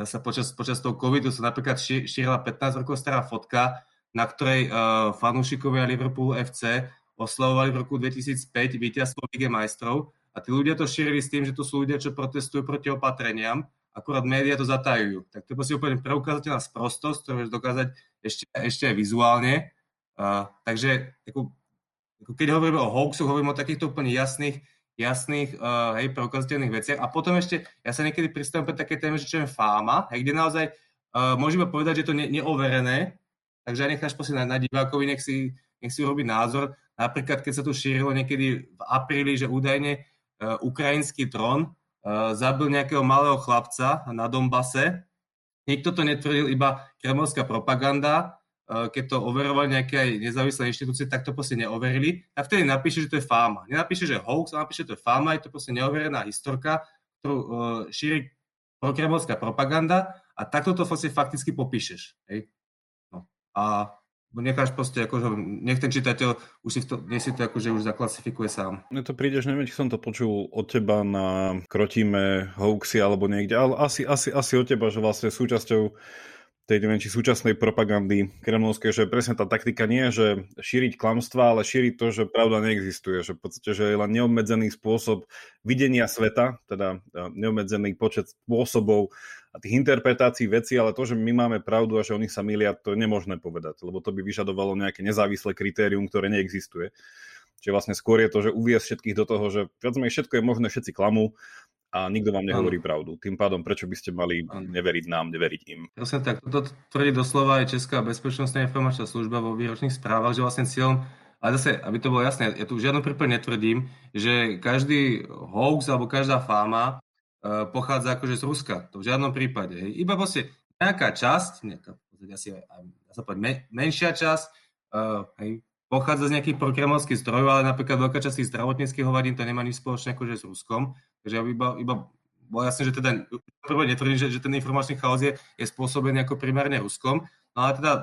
sa počas, počas toho covidu sa napríklad šírila 15 rokov stará fotka, na ktorej uh, fanúšikovia Liverpoolu FC oslavovali v roku 2005 víťazstvo Lige majstrov a tí ľudia to šírili s tým, že to sú ľudia, čo protestujú proti opatreniam, akurát médiá to zatajujú. Tak to je proste úplne preukázateľná sprostosť, ktorú vieš dokázať ešte, ešte aj vizuálne. Uh, takže ako, ako keď hovoríme o hoaxoch, hovoríme o takýchto úplne jasných, jasných, uh, hej, preukázateľných veciach. A potom ešte, ja sa niekedy pristavím pre také téme, že čo je fáma, hej, kde naozaj uh, môžeme povedať, že je to ne, neoverené, Takže ja necháš proste na, na divákovi, nech si, nech si urobí názor. Napríklad, keď sa tu šírilo niekedy v apríli, že údajne uh, ukrajinský dron uh, zabil nejakého malého chlapca na Dombase. Nikto to netvrdil, iba kremelská propaganda. Uh, keď to overovali nejaké aj nezávislé inštitúcie, tak to proste neoverili. A vtedy napíše, že to je fáma. Nenapíše, že hoax, ale napíše, že to je fáma, je to proste neoverená historka, ktorú uh, šíri prokremelská propaganda a takto to vlastne fakticky popíšeš. Hej? A necháš proste, akože, nech ten čitateľ už si to, nech si to akože už zaklasifikuje sám. Mne to príde, že neviem, či som to počul od teba na krotíme hoaxy alebo niekde, ale asi, asi, asi od teba, že vlastne súčasťou tej neviem, či súčasnej propagandy kremlovskej, že presne tá taktika nie je, že šíriť klamstvá, ale šíriť to, že pravda neexistuje, že v podstate, že je len neobmedzený spôsob videnia sveta, teda e, neobmedzený počet spôsobov a tých interpretácií veci, ale to, že my máme pravdu a že oni sa milia, to je nemožné povedať, lebo to by vyžadovalo nejaké nezávislé kritérium, ktoré neexistuje. Čiže vlastne skôr je to, že uviesť všetkých do toho, že viac menej všetko je možné, všetci klamú a nikto vám nehovorí ano. pravdu. Tým pádom, prečo by ste mali ano. neveriť nám, neveriť im? Presne tak. Toto tvrdí doslova aj Česká bezpečnostná informačná služba vo výročných správach, že vlastne cieľom ale zase, aby to bolo jasné, ja tu v žiadnom prípade netvrdím, že každý hoax alebo každá fáma uh, pochádza akože z Ruska. To v žiadnom prípade. Hej. Iba vlastne nejaká časť, nejaká, asi aj, men, menšia časť, uh, hej, pochádza z nejakých prokremovských zdrojov, ale napríklad veľká časť tých zdravotníckých hovadín to nemá nič spoločné akože s Ruskom. Takže iba, iba bolo jasné, že teda prvé netvrdím, že, že ten informačný chaos je, je spôsobený ako primárne Ruskom. No ale teda,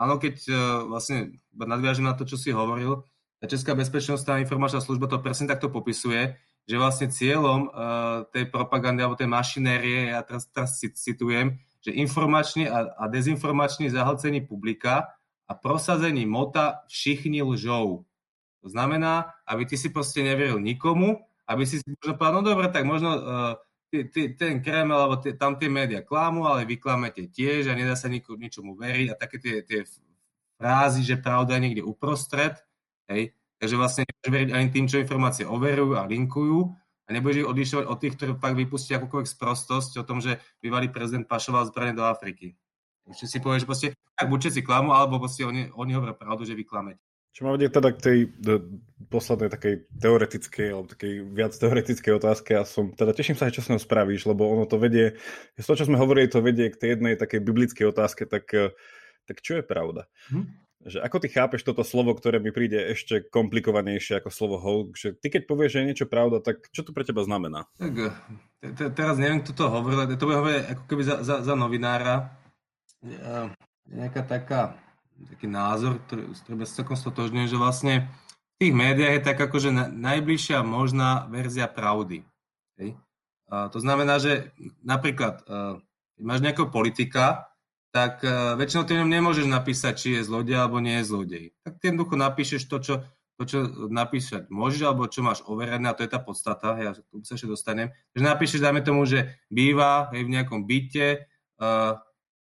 áno, keď uh, vlastne nadviažem na to, čo si hovoril, tá Česká bezpečnostná informačná služba to presne takto popisuje, že vlastne cieľom uh, tej propagandy alebo tej mašinérie, ja teraz, teraz citujem, že informačný a, a dezinformačný zahlcení publika a prosazení mota všichni lžou. To znamená, aby ty si proste neveril nikomu, aby si možno povedal, no dobre, tak možno uh, ty, ty, ten Kreml alebo ty, tam tie médiá klamú, ale vy klamete tiež a nedá sa niko, ničomu veriť a také tie, tie frázy, že pravda je niekde uprostred, hej, takže vlastne nebudeš veriť ani tým, čo informácie overujú a linkujú a nebudeš ich odlišovať od tých, ktorí pak vypustia akúkoľvek sprostosť o tom, že bývalý prezident pašoval zbranie do Afriky. Ešte si povie, že proste, tak buď všetci klamú, alebo proste oni, oni hovoria pravdu, že vy klamete. Čo ma vedie teda k tej poslednej takej teoretickej, alebo takej viac teoretickej otázke a som, teda teším sa, čo s ňou spravíš, lebo ono to vedie, z toho, čo sme hovorili, to vedie k tej jednej takej biblickej otázke, tak, eh, tak čo je pravda? Hm? Že ako ty chápeš toto slovo, ktoré mi príde ešte komplikovanejšie ako slovo hoax, že ty keď povieš, že je niečo pravda, tak čo to pre teba znamená? Tak eh, teraz neviem, kto to hovoril, to bude hovoriť ako keby za, novinára, nejaká taká, taký názor, ktorý, s sa celkom stotožňujem, že vlastne v tých médiách je tak akože na, najbližšia možná verzia pravdy. Hej? A to znamená, že napríklad, keď máš nejakého politika, tak väčšinou ty nemôžeš napísať, či je zlodej alebo nie je zlodej. Tak ty jednoducho napíšeš to, čo, to, čo napísať môžeš, alebo čo máš overené, a to je tá podstata, ja tu sa ešte dostanem. Takže napíšeš, dajme tomu, že býva hej, v nejakom byte, uh,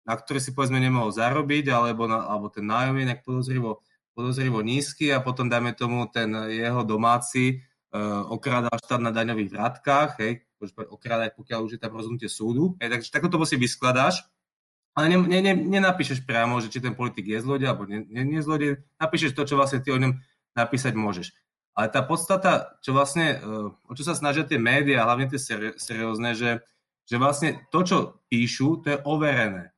na ktorý si povedzme nemohol zarobiť, alebo, na, alebo ten nájom je nejak podozrivo, podozrivo nízky a potom dajme tomu ten jeho domáci uh, okrádal štát na daňových vrátkách, hej, okrádať, pokiaľ už je tam rozhodnutie súdu. Hej, takže takto to si vyskladáš, ale ne, ne, ne, nenapíšeš priamo, že či ten politik je zlodej alebo nie, nie, zlodej, napíšeš to, čo vlastne ty o ňom napísať môžeš. Ale tá podstata, čo vlastne, uh, o čo sa snažia tie médiá, hlavne tie seriózne, že, že vlastne to, čo píšu, to je overené.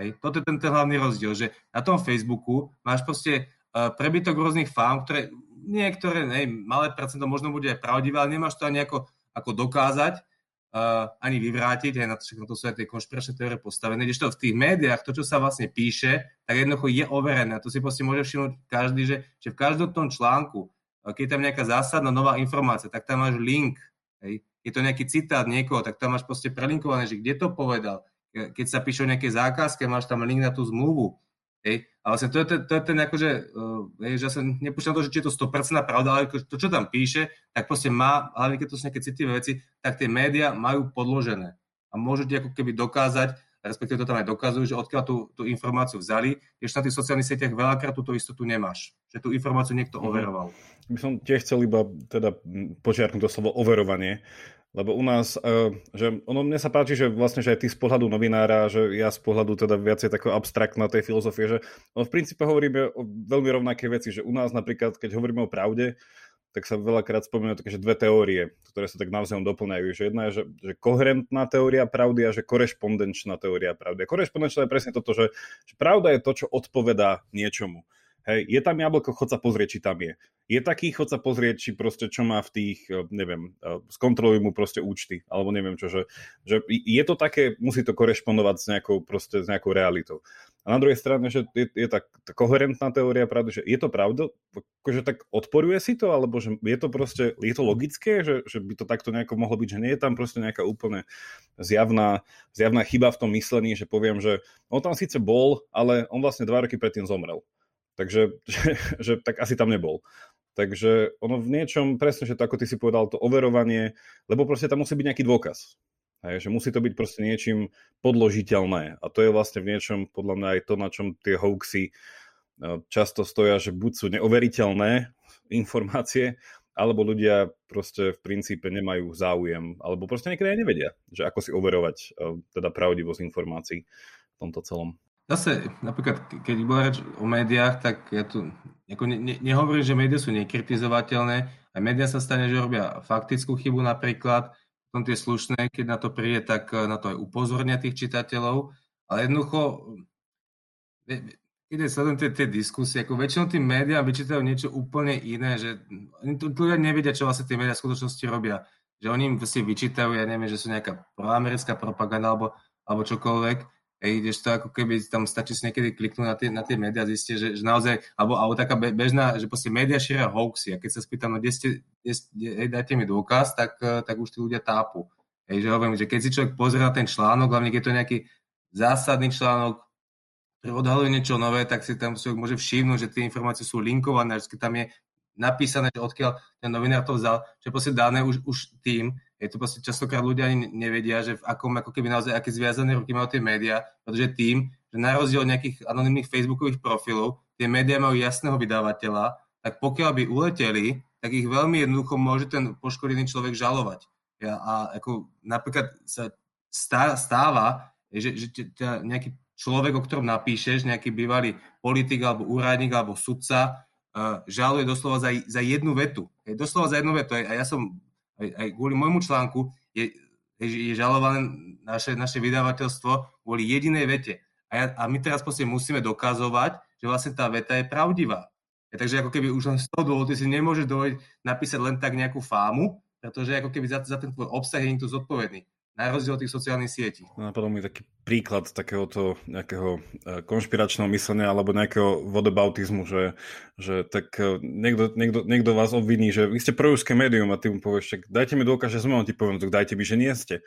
Hej. Toto je ten, ten hlavný rozdiel, že na tom Facebooku máš proste uh, prebytok rôznych fám, ktoré niektoré, hej, malé percento možno bude aj pravdivé, ale nemáš to ani ako, ako dokázať, uh, ani vyvrátiť, aj na to, na to sú aj tie konšpiračné teórie postavené, kdežto v tých médiách, to, čo sa vlastne píše, tak jednoducho je overené. A to si proste môže všimnúť každý, že, že v každom tom článku, uh, keď je tam nejaká zásadná nová informácia, tak tam máš link, hej, je to nejaký citát niekoho, tak tam máš proste prelinkované, že kde to povedal, keď sa píšu nejaké zákazky, máš tam link na tú zmluvu. Hej. A vlastne to je ten, to je ten akože, uh, hej, že ja sa nepúšťam to, že či je to 100% pravda, ale to, čo tam píše, tak proste má, hlavne keď to sú nejaké citlivé veci, tak tie médiá majú podložené. A môžu ti ako keby dokázať, respektíve to tam aj dokazujú, že odkiaľ tú, tú informáciu vzali, ešte na tých sociálnych sieťach veľakrát túto istotu nemáš. Že tú informáciu niekto mhm. overoval. By som tiež chcel iba teda počiarknúť to slovo overovanie, lebo u nás, uh, že ono mne sa páči, že vlastne, že aj ty z pohľadu novinára, že ja z pohľadu teda viacej takého abstraktná tej filozofie, že no v princípe hovoríme o veľmi rovnaké veci, že u nás napríklad, keď hovoríme o pravde, tak sa veľakrát spomínajú také, že dve teórie, ktoré sa tak navzájom doplňajú. Že jedna je, že, že koherentná teória pravdy a že korešpondenčná teória pravdy. A korešpondenčná je presne toto, že, že pravda je to, čo odpovedá niečomu. Hej, je tam jablko, chod sa pozrieť, či tam je. Je taký, chod sa pozrieť, či proste čo má v tých, eh, neviem, eh, skontroluj mu proste účty, alebo neviem čo, že, že je to také, musí to korešpondovať s nejakou, proste, s nejakou realitou. A na druhej strane, že je, je tá koherentná teória pravdy, že je to pravda, akože tak odporuje si to, alebo že je to proste, je to logické, že, že by to takto nejako mohlo byť, že nie je tam proste nejaká úplne zjavná, zjavná chyba v tom myslení, že poviem, že on tam síce bol, ale on vlastne dva roky predtým zomrel. Takže že, že tak asi tam nebol. Takže ono v niečom, presne, že to ako ty si povedal, to overovanie, lebo proste tam musí byť nejaký dôkaz. Hej, že musí to byť proste niečím podložiteľné. A to je vlastne v niečom, podľa mňa aj to, na čom tie hoaxy e, často stoja, že buď sú neoveriteľné informácie, alebo ľudia proste v princípe nemajú záujem, alebo proste niekedy aj nevedia, že ako si overovať e, teda pravdivosť informácií v tomto celom. Zase, napríklad, keď bola reč o médiách, tak ja tu ako ne, ne, nehovorím, že médiá sú nekritizovateľné. Aj médiá sa stane, že robia faktickú chybu napríklad, potom tie slušné, keď na to príde, tak eh, na to aj upozornia tých čitateľov. Ale jednoducho, keď sledujem tie, tie diskusie, ako väčšinou tým médiám vyčítajú niečo úplne iné, že ľudia nevedia, čo vlastne tie médiá v skutočnosti robia. Že oni si vyčítajú, ja neviem, že sú nejaká proamerická propaganda alebo, alebo čokoľvek Hej, ideš to ako keby tam stačí si niekedy kliknúť na tie, na tie médiá, zistíte, že, že naozaj, alebo, alebo taká bežná, že proste médiá šíria hoaxy a keď sa spýtam, no kde ste, kde hej, dajte mi dôkaz, tak, eh, tak už tí ľudia tápu. Hej, že hovorím, že keď si človek pozrie na ten článok, hlavne keď je to nejaký zásadný článok, ktorý odhaluje niečo nové, tak si tam človek môže všimnúť, že tie informácie sú linkované, že tam je napísané, že odkiaľ ten novinár to vzal, že proste dané už, už tým, je to proste častokrát ľudia ani nevedia, že v akom ako keby naozaj aké zviazané ruky majú tie médiá, pretože tým, že na rozdiel od nejakých anonimných facebookových profilov, tie médiá majú jasného vydávateľa, tak pokiaľ by uleteli, tak ich veľmi jednoducho môže ten poškodený človek žalovať. Ja, a ako napríklad sa stáva, že, že ťa nejaký človek, o ktorom napíšeš, nejaký bývalý politik alebo úradník alebo sudca, uh, žaluje doslova za, za jednu vetu. Je doslova za jednu vetu. A ja som aj, aj kvôli môjmu článku je, je žalované naše, naše vydavateľstvo kvôli jedinej vete. A, ja, a my teraz proste musíme dokazovať, že vlastne tá veta je pravdivá. Ja, takže ako keby už len z toho dôvodu si nemôže dovoliť napísať len tak nejakú fámu, pretože ako keby za, za ten tvoj obsah je niekto zodpovedný na rozdiel tých sociálnych sietí. Napadol mi taký príklad takéhoto nejakého e, konšpiračného myslenia alebo nejakého vodobautizmu, že, že tak e, niekto, niekto, niekto vás obviní, že vy ste proruské médium a ty mu povieš, že dajte mi dôkaz, že sme, on ti poviem, tak dajte mi, že nie ste.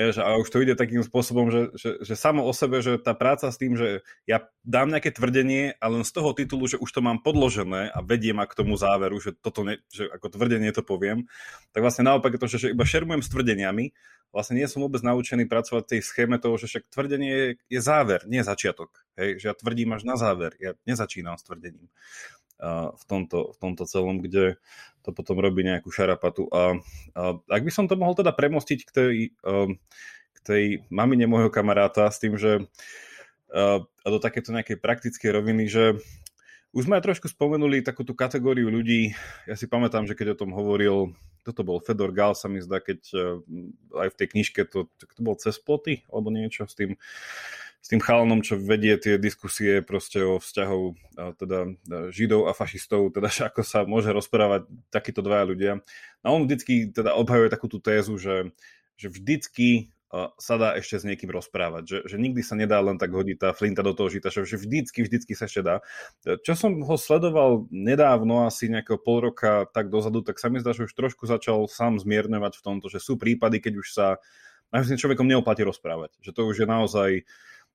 Jež, a už to ide takým spôsobom, že, že, že samo o sebe, že tá práca s tým, že ja dám nejaké tvrdenie a len z toho titulu, že už to mám podložené a vediem ma k tomu záveru, že, toto ne, že ako tvrdenie to poviem, tak vlastne naopak je to, že, že iba šermujem s tvrdeniami, vlastne nie som vôbec naučený pracovať v tej schéme toho, že však tvrdenie je, je záver, nie začiatok. Hej? Že ja tvrdím až na záver, ja nezačínam s tvrdením v tomto, v tomto celom, kde to potom robí nejakú šarapatu. A, a ak by som to mohol teda premostiť k tej, k tej mamine môjho kamaráta s tým, že a do takéto nejakej praktickej roviny, že už sme aj trošku spomenuli takú tú kategóriu ľudí. Ja si pamätám, že keď o tom hovoril, toto bol Fedor Gal, sa mi zdá, keď aj v tej knižke to, to bol cez ploty, alebo niečo s tým, s tým chalanom, čo vedie tie diskusie proste o vzťahov teda židov a fašistov, teda ako sa môže rozprávať takíto dvaja ľudia. A on vždycky teda obhajuje takú tú tézu, že, že vždycky sa dá ešte s niekým rozprávať, že, že nikdy sa nedá len tak hodiť tá flinta do toho žita, že vždycky, vždycky sa ešte dá. Čo som ho sledoval nedávno, asi nejakého pol roka tak dozadu, tak sa mi zdá, že už trošku začal sám zmierňovať v tomto, že sú prípady, keď už sa s človekom neoplatí rozprávať, že to už je naozaj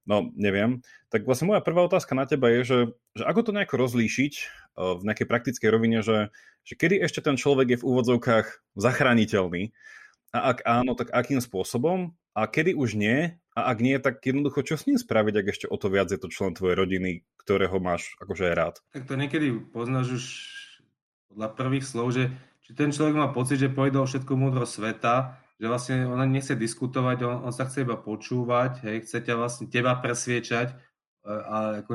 No, neviem. Tak vlastne moja prvá otázka na teba je, že, že ako to nejako rozlíšiť uh, v nejakej praktickej rovine, že, že kedy ešte ten človek je v úvodzovkách zachrániteľný a ak áno, tak akým spôsobom a kedy už nie a ak nie, tak jednoducho čo s ním spraviť, ak ešte o to viac je to člen tvojej rodiny, ktorého máš akože aj rád? Tak to niekedy poznáš už podľa prvých slov, že či ten človek má pocit, že pojedol všetko múdro sveta že vlastne ona nechce diskutovať, on, on sa chce iba počúvať, hej, chce ťa vlastne teba presviečať a, a ako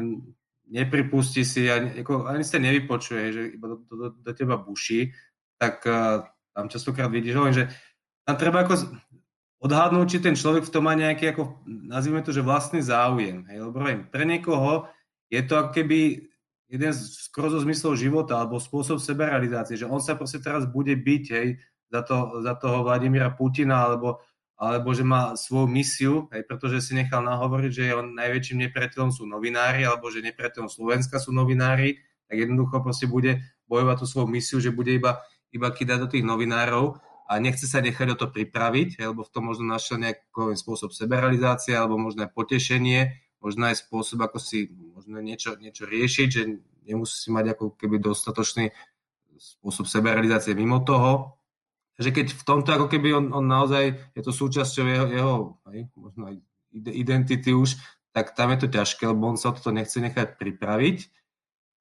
nepripustí si, ani, ako, ani sa nevypočuje, že iba do, do, do teba buší, tak uh, tam častokrát vidíš, že tam treba ako odhadnúť, či ten človek v tom má nejaký, ako, nazvime to, že vlastný záujem. Hej, lebo viem, pre niekoho je to ako keby jeden z, skoro zo zmyslov života alebo spôsob seberealizácie, že on sa proste teraz bude byť, hej, za, to, za toho Vladimíra Putina alebo, alebo že má svoju misiu, aj pretože si nechal nahovoriť, že on najväčším nepriateľom sú novinári, alebo že nepriateľom Slovenska sú novinári, tak jednoducho proste bude bojovať tú svoju misiu, že bude iba, iba kýdať do tých novinárov a nechce sa nechať o to pripraviť, lebo v tom možno našiel nejaký spôsob seberalizácie, alebo možno aj potešenie, možno aj spôsob, ako si možno niečo, niečo riešiť, že nemusí si mať ako keby dostatočný spôsob seberalizácie mimo toho, že keď v tomto ako keby on, on naozaj, je to súčasťou jeho, jeho aj, možno aj identity už, tak tam je to ťažké, lebo on sa o toto nechce nechať pripraviť.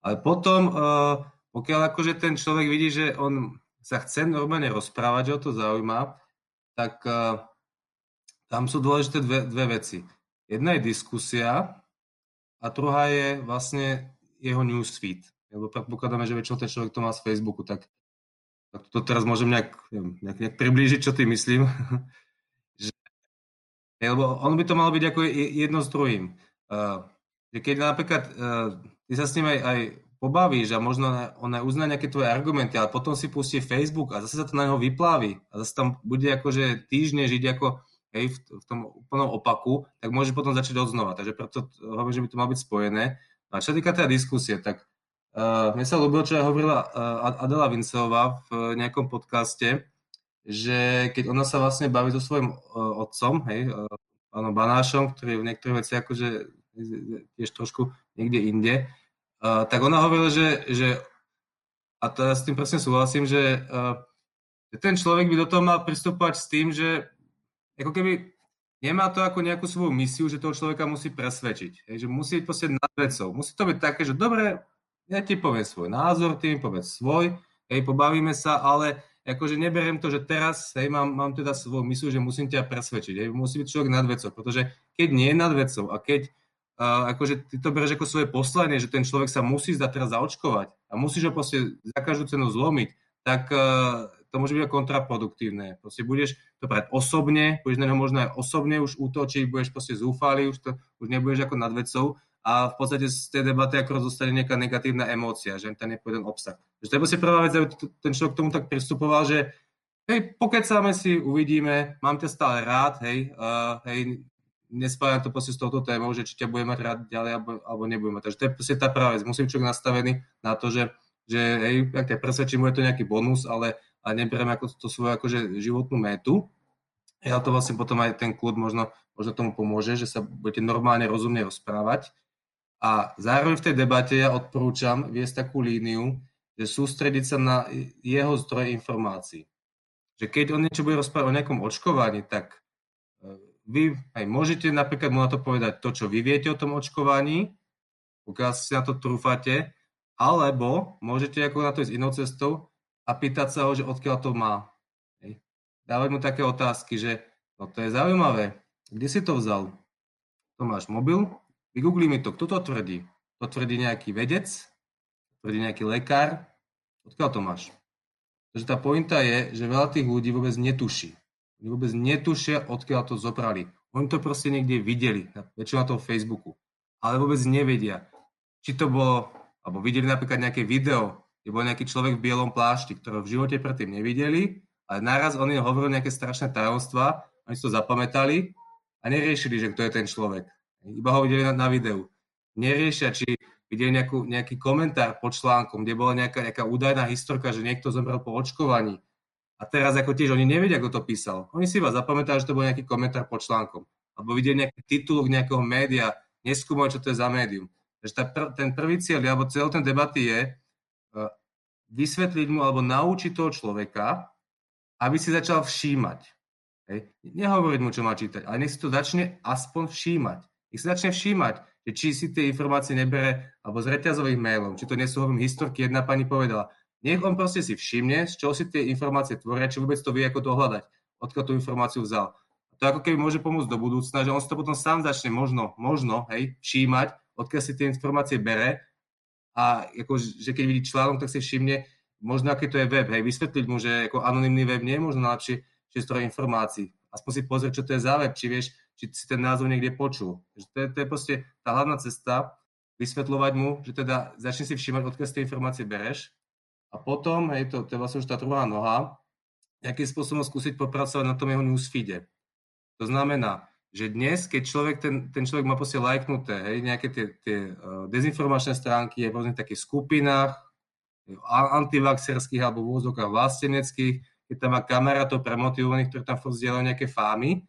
Ale potom, uh, pokiaľ akože ten človek vidí, že on sa chce normálne rozprávať, že ho to zaujíma, tak uh, tam sú dôležité dve, dve veci. Jedna je diskusia a druhá je vlastne jeho newsfeed. Lebo predpokladáme, že väčšinou ten človek to má z Facebooku, tak to teraz môžem nejak, nejak, nejak priblížiť, čo ty myslím. že, lebo ono by to malo byť ako jedno s druhým. Uh, že keď napríklad uh, ty sa s ním aj, aj pobavíš a možno on aj uzná nejaké tvoje argumenty, ale potom si pustí Facebook a zase sa to na neho vyplávi a zase tam bude akože týždne žiť ako hej, v, v tom úplnom opaku, tak môže potom začať od. Takže preto hovorím, že by to malo byť spojené. No a čo týka teda diskusie, tak Uh, mne sa ľúbilo, čo hovorila uh, Adela Vinceová v nejakom podcaste, že keď ona sa vlastne baví so svojím uh, otcom, hej, uh, Banášom, ktorý v niektorých veciach akože tiež trošku niekde inde, uh, tak ona hovorila, že, že a to ja s tým presne súhlasím, že, uh, ten človek by do toho mal pristupovať s tým, že ako keby nemá to ako nejakú svoju misiu, že toho človeka musí presvedčiť. Hej, že musí byť proste nad vecou. Musí to byť také, že dobre, ja ti poviem svoj názor, ty mi povedz svoj, hej, pobavíme sa, ale akože neberiem to, že teraz, hej, mám, mám teda svoju myslu, že musím ťa presvedčiť, hej, musí byť človek nad vecou, pretože keď nie je nad vecou a keď uh, akože ty to bereš ako svoje poslanie, že ten človek sa musí zdať teraz zaočkovať a musíš ho proste za každú cenu zlomiť, tak uh, to môže byť kontraproduktívne. Proste budeš to brať osobne, budeš na neho možno aj osobne už útočiť, budeš proste zúfalý, už, to, už nebudeš ako nad vecou a v podstate z tej debaty ako zostane nejaká negatívna emócia, že tam je jeden obsah. Že to je proste prvá vec, ten človek k tomu tak pristupoval, že hej, pokecáme si, uvidíme, mám ťa stále rád, hej, uh, hej, nespájam to proste s touto témou, že či ťa budem mať rád ďalej alebo, alebo nebudem mať. Takže to je proste tá práva vec. Musí človek nastavený na to, že, že hej, ak ťa presvedčím, je to nejaký bonus, ale, ale neberiem ako to svoju akože životnú métu. Ja to vlastne potom aj ten kľud možno, možno tomu pomôže, že sa budete normálne, rozumne rozprávať a zároveň v tej debate ja odporúčam viesť takú líniu, že sústrediť sa na jeho zdroj informácií. Že keď on niečo bude rozprávať o nejakom očkovaní, tak e, vy aj môžete napríklad mu na to povedať to, čo vy viete o tom očkovaní, pokiaľ si na to trúfate, alebo môžete ako na to ísť inou cestou a pýtať sa ho, že odkiaľ to má. Dávať mu také otázky, že no to je zaujímavé, kde si to vzal? To máš mobil, Vygoogli mi to, kto to tvrdí. To tvrdí nejaký vedec, tvrdí nejaký lekár. Odkiaľ to máš? Takže tá pointa je, že veľa tých ľudí vôbec netuší. Oni vôbec netušia, odkiaľ to zobrali. Oni to proste niekde videli, väčšinou na tom Facebooku. Ale vôbec nevedia, či to bolo, alebo videli napríklad nejaké video, kde bol nejaký človek v bielom plášti, ktorého v živote predtým nevideli, ale naraz oni hovorili nejaké strašné tajomstvá, oni si to zapamätali a neriešili, že kto je ten človek. Iba ho videli na, na videu. Neriešia, či videli nejakú, nejaký komentár pod článkom, kde bola nejaká, nejaká údajná historka, že niekto zomrel po očkovaní. A teraz ako tiež oni nevedia, ako to písal. Oni si iba zapamätali, že to bol nejaký komentár pod článkom. Alebo videli nejaký titulok nejakého média, neskúmali, čo to je za médium. Takže tá pr- ten prvý cieľ, alebo celý ten debaty je uh, vysvetliť mu alebo naučiť toho človeka, aby si začal všímať. Hej. Nehovoriť mu, čo má čítať, ale nech si to začne aspoň všímať ich sa začne všímať, že či si tie informácie nebere, alebo z reťazových mailov, či to nie sú hovorím historky, jedna pani povedala. Nech on proste si všimne, z čoho si tie informácie tvoria, či vôbec to vie, ako to hľadať, odkiaľ tú informáciu vzal. A to ako keby môže pomôcť do budúcna, že on si to potom sám začne možno, možno, hej, všímať, odkiaľ si tie informácie bere a ako, že keď vidí článok, tak si všimne, možno aký to je web, hej, vysvetliť mu, že ako anonimný web nie je možno najlepšie zdroj informácií. Aspoň si pozrieť, čo to je za web, či vieš, či si ten názov niekde počul. To je, to je proste tá hlavná cesta, vysvetľovať mu, že teda začne si všímať, odkiaľ z tej informácie bereš a potom, hej, to, to je vlastne už tá druhá noha, nejakým spôsobom skúsiť popracovať na tom jeho newsfeede. To znamená, že dnes, keď človek, ten, ten človek má proste lajknuté, hej, nejaké tie, tie uh, dezinformačné stránky je v rôznych takých skupinách, antivaxerských alebo v úzokách vlasteneckých, keď tam má kamarátov premotivovaných, ktorí tam furt zdieľajú nejaké fámy,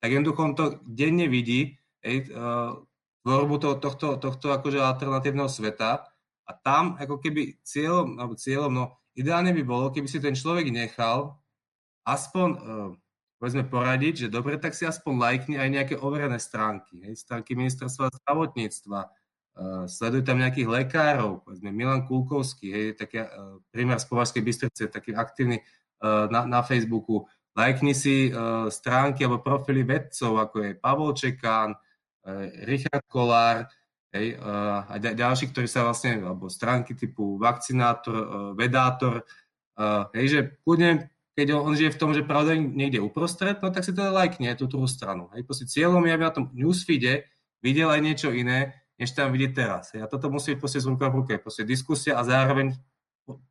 tak jednoducho on to denne vidí, hej, uh, tvorbu to, tohto, tohto akože alternatívneho sveta a tam ako keby cieľom, alebo cieľom, no ideálne by bolo, keby si ten človek nechal aspoň uh, povedzme poradiť, že dobre, tak si aspoň lajkni aj nejaké overené stránky, hej, stránky ministerstva zdravotníctva, uh, sleduj tam nejakých lekárov, povedzme Milan Kulkovský, hej, taký uh, primár z Považskej Bystrice, taký aktívny uh, na, na Facebooku, lajkni si uh, stránky alebo profily vedcov, ako je Pavol Čekán, uh, Richard Kolár, hej, uh, a ďalší, ktorí sa vlastne, alebo stránky typu vakcinátor, uh, vedátor, hej, že kľudne keď on žije v tom, že pravda niekde uprostred, no tak si teda lajkne tú druhú stranu. Hej, proste cieľom je, aby na tom newsfeede videl aj niečo iné, než tam vidí teraz. Hej. A toto musí byť proste z ruka v ruke. Proste diskusia a zároveň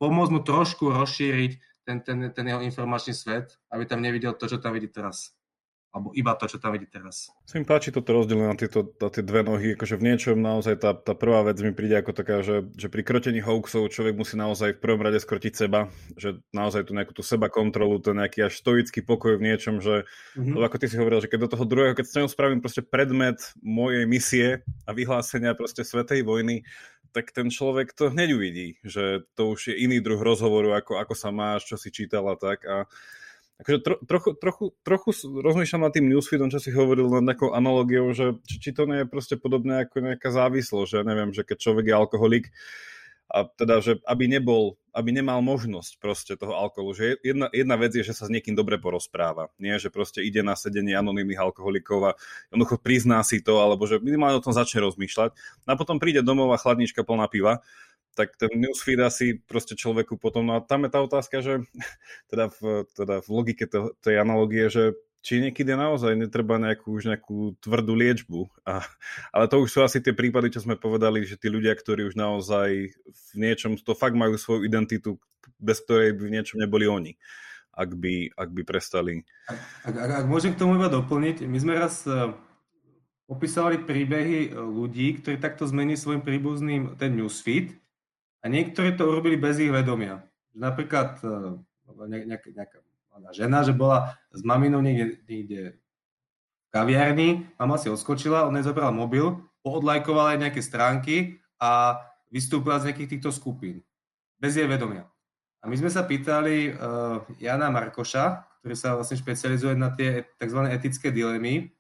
pomôcť mu trošku rozšíriť ten, ten, ten jeho informačný svet, aby tam nevidel to, čo tam vidí teraz alebo iba to, čo tam vidí teraz. Sa mi páči toto rozdelenie na, tieto, na tie dve nohy, akože v niečom naozaj tá, tá prvá vec mi príde ako taká, že, že pri krotení hoaxov človek musí naozaj v prvom rade skrotiť seba, že naozaj tu nejakú tú seba kontrolu, to nejaký až stoický pokoj v niečom, že mm-hmm. ako ty si hovoril, že keď do toho druhého, keď s ňou spravím proste predmet mojej misie a vyhlásenia proste svetej vojny, tak ten človek to hneď uvidí, že to už je iný druh rozhovoru, ako, ako sa máš, čo si čítal a tak a Takže tro, trochu, trochu, trochu rozmýšľam nad tým newsfeedom, čo si hovoril nad nejakou analogiou, že či, či to nie je proste podobné ako nejaká závislosť, že neviem, že keď človek je alkoholik, a teda, že aby nebol, aby nemal možnosť proste toho alkoholu, že jedna, jedna vec je, že sa s niekým dobre porozpráva, nie, že proste ide na sedenie anonimných alkoholikov a jednoducho prizná si to, alebo že minimálne o tom začne rozmýšľať. A potom príde domov a chladnička plná piva tak ten newsfeed asi proste človeku potom, no a tam je tá otázka, že teda v, teda v logike to, tej analogie, že či niekedy naozaj netreba nejakú, už nejakú tvrdú liečbu. A, ale to už sú asi tie prípady, čo sme povedali, že tí ľudia, ktorí už naozaj v niečom, to fakt majú svoju identitu, bez ktorej by v niečom neboli oni, ak by, ak by prestali. Ak, ak, ak môžem k tomu iba doplniť, my sme raz uh, opísali príbehy e, ľudí, ktorí takto zmenili svojim príbuzným ten newsfeed a niektorí to urobili bez ich vedomia. Napríklad e, nejaká, nejaká žena, že bola s maminou niekde, niekde v kaviarni, mama si odskočila, jej zobrala mobil, poodlajkovala aj nejaké stránky a vystúpila z nejakých týchto skupín. Bez jej vedomia. A my sme sa pýtali uh, Jana Markoša, ktorý sa vlastne špecializuje na tie tzv. etické dilemy,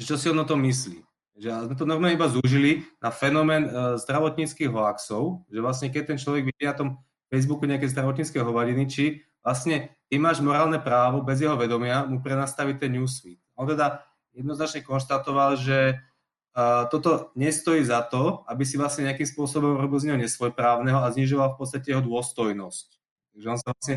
že čo si on o tom myslí. Že sme to normálne iba zúžili na fenomén uh, zdravotníckých hoaxov, že vlastne keď ten človek vidí na tom Facebooku nejaké zdravotnícke hovadiny, či vlastne ty máš morálne právo bez jeho vedomia mu prenastaviť ten newsfeed. On teda jednoznačne konštatoval, že uh, toto nestojí za to, aby si vlastne nejakým spôsobom robil z neho nesvojprávneho a znižoval v podstate jeho dôstojnosť. Takže on sa vlastne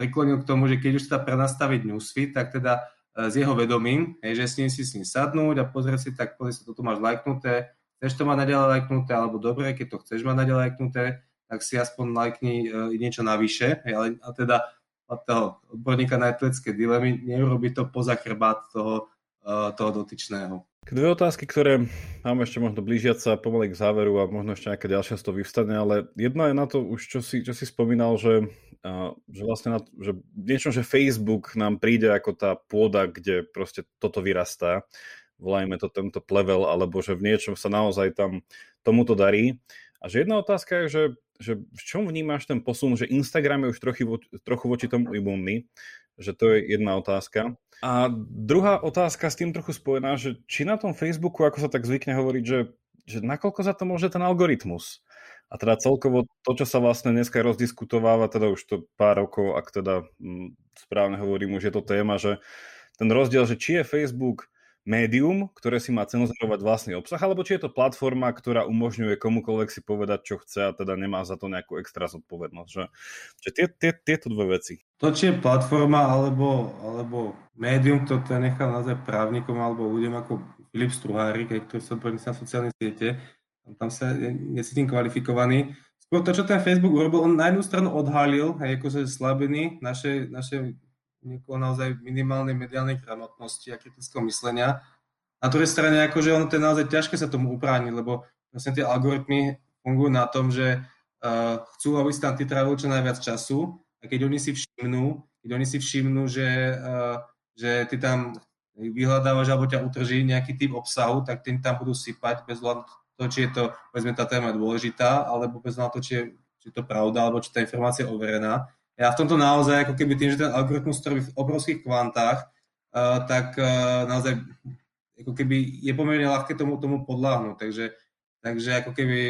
priklonil k tomu, že keď už teda prenastaviť newsfeed, tak teda E, s jeho vedomím, hej, že s ním si s ním sadnúť a pozrieť si, tak pozri sa, toto máš lajknuté, chceš to mať naďalej lajknuté, alebo dobre, keď to chceš mať naďalej lajknuté, tak si aspoň lajkni uh, niečo navyše, ale a teda od toho odborníka na atletické dilemy neurobi to poza chrbát toho, uh, toho dotyčného. Dve otázky, ktoré máme ešte možno blížiať sa pomaly k záveru a možno ešte nejaká ďalšia z toho vyvstane, ale jedna je na to už, čo si, čo si spomínal, že že vlastne na, že niečo, že Facebook nám príde ako tá pôda, kde proste toto vyrastá, volajme to tento plevel, alebo že v niečom sa naozaj tam tomuto darí. A že jedna otázka je, že, že v čom vnímaš ten posun, že Instagram je už trochu, trochu voči tomu imunný, že to je jedna otázka. A druhá otázka s tým trochu spojená, že či na tom Facebooku, ako sa tak zvykne hovoriť, že, že nakoľko za to môže ten algoritmus? A teda celkovo to, čo sa vlastne dneska rozdiskutováva, teda už to pár rokov, ak teda mm, správne hovorím, už je to téma, že ten rozdiel, že či je Facebook médium, ktoré si má cenzurovať vlastný obsah, alebo či je to platforma, ktorá umožňuje komukoľvek si povedať, čo chce a teda nemá za to nejakú extra zodpovednosť. Že, že tie, tie, tieto dve veci. To, či je platforma alebo, alebo médium, to, to nechal nazvať právnikom alebo ľuďom ako Filip Struhárik, ktorý sa odborníci na sociálne siete, tam sa necítim kvalifikovaný. Skôr to, čo ten Facebook urobil, on na jednu stranu odhalil hej, akože slabiny našej, našej niekoho naozaj minimálnej mediálnej gramotnosti a kritického myslenia. Na druhej strane, akože ono to je naozaj ťažké sa tomu uprániť, lebo vlastne tie algoritmy fungujú na tom, že uh, chcú, aby si tam ty trávil čo najviac času a keď oni si všimnú, keď oni si všimnú, že, uh, že ty tam vyhľadávaš alebo ťa utrží nejaký typ obsahu, tak tým tam budú sypať bez hľadu to, či je to, povedzme, tá téma dôležitá, alebo bez na to, či je, či je to pravda, alebo či tá informácia je overená. Ja v tomto naozaj, ako keby tým, že ten algoritmus trvý v obrovských kvantách, uh, tak uh, naozaj ako keby je pomerne ľahké tomu, tomu podláhnuť. Takže, takže ako keby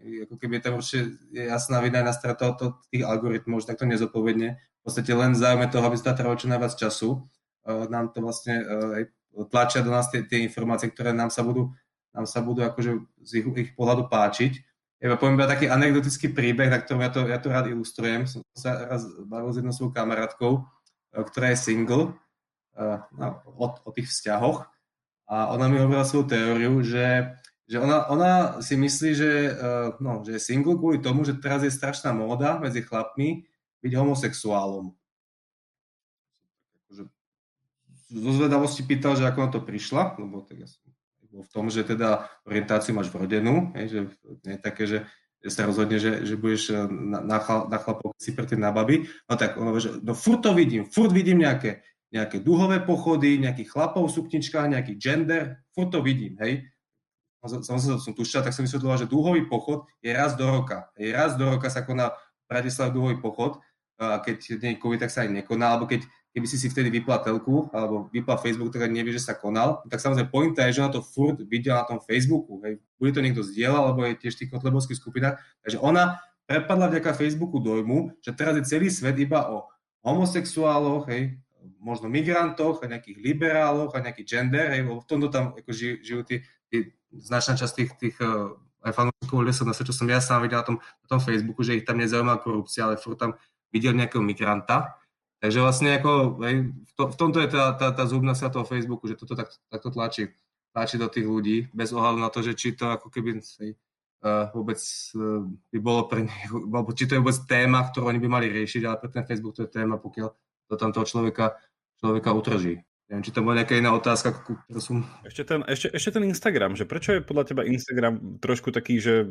ako keby tam určite je jasná na strata to, tých algoritmov, že takto nezodpovedne. V podstate len záujme toho, aby sa trvalo čo najviac času. Uh, nám to vlastne uh, tlačia do nás tie, tie informácie, ktoré nám sa budú, nám sa budú akože z ich, ich pohľadu páčiť. Ja poviem iba taký anekdotický príbeh, na ktorom ja to, ja to rád ilustrujem. Som sa raz bavil s jednou svojou kamarátkou, uh, ktorá je single uh, no, o, o tých vzťahoch a ona mi hovorila svoju teóriu, že, že ona, ona si myslí, že, uh, no, že je single kvôli tomu, že teraz je strašná móda medzi chlapmi byť homosexuálom. Akože zo zvedavosti pýtal, že ako na to prišla, lebo tak ja som v tom, že teda orientáciu máš vrodenú, hej, že nie je také, že sa rozhodne, že, že budeš eh, na, na, chlap, na chlapov si pre na baby, no tak ono, že no furt to vidím, furt vidím nejaké nejaké duhové pochody, nejakých chlapov v sukničkách, nejaký gender, furt to vidím, hej. Samozrejme som tušťal, tak som vysvetloval, že dúhový pochod je raz do roka. Je raz do roka sa koná v Bratislave dúhový pochod a keď nie je COVID, tak sa aj nekoná, alebo keď, keby si si vtedy vypla telku, alebo vypla Facebook, tak nevie, že sa konal, tak samozrejme pointa je, že ona to furt videla na tom Facebooku, hej. Bude to niekto zdieľal, alebo je tiež v tých kotlebovských skupinách, takže ona prepadla vďaka Facebooku dojmu, že teraz je celý svet iba o homosexuáloch, hej, možno migrantoch a nejakých liberáloch a nejaký gender, hej, v tomto tam ako žijú, žijú tí, tí, značná časť tých, tých uh, aj fanúšikov na čo som ja sám videl na tom, na tom Facebooku, že ich tam nezaujímala korupcia, ale furt tam videl nejakého migranta. Takže vlastne ako, hej, v, to, v tomto je tá, tá, tá zubná sa toho Facebooku, že toto tak, takto tlačí, tlačí do tých ľudí, bez ohľadu na to, že či to ako keby hej, uh, vôbec uh, by bolo pre nich, alebo či to je vôbec téma, ktorú oni by mali riešiť, ale pre ten Facebook to je téma, pokiaľ to tam toho človeka, človeka utrží. Neviem, či to bola nejaká iná otázka, ktorú som... Ešte ten, ešte, ešte ten Instagram, že prečo je podľa teba Instagram trošku taký, že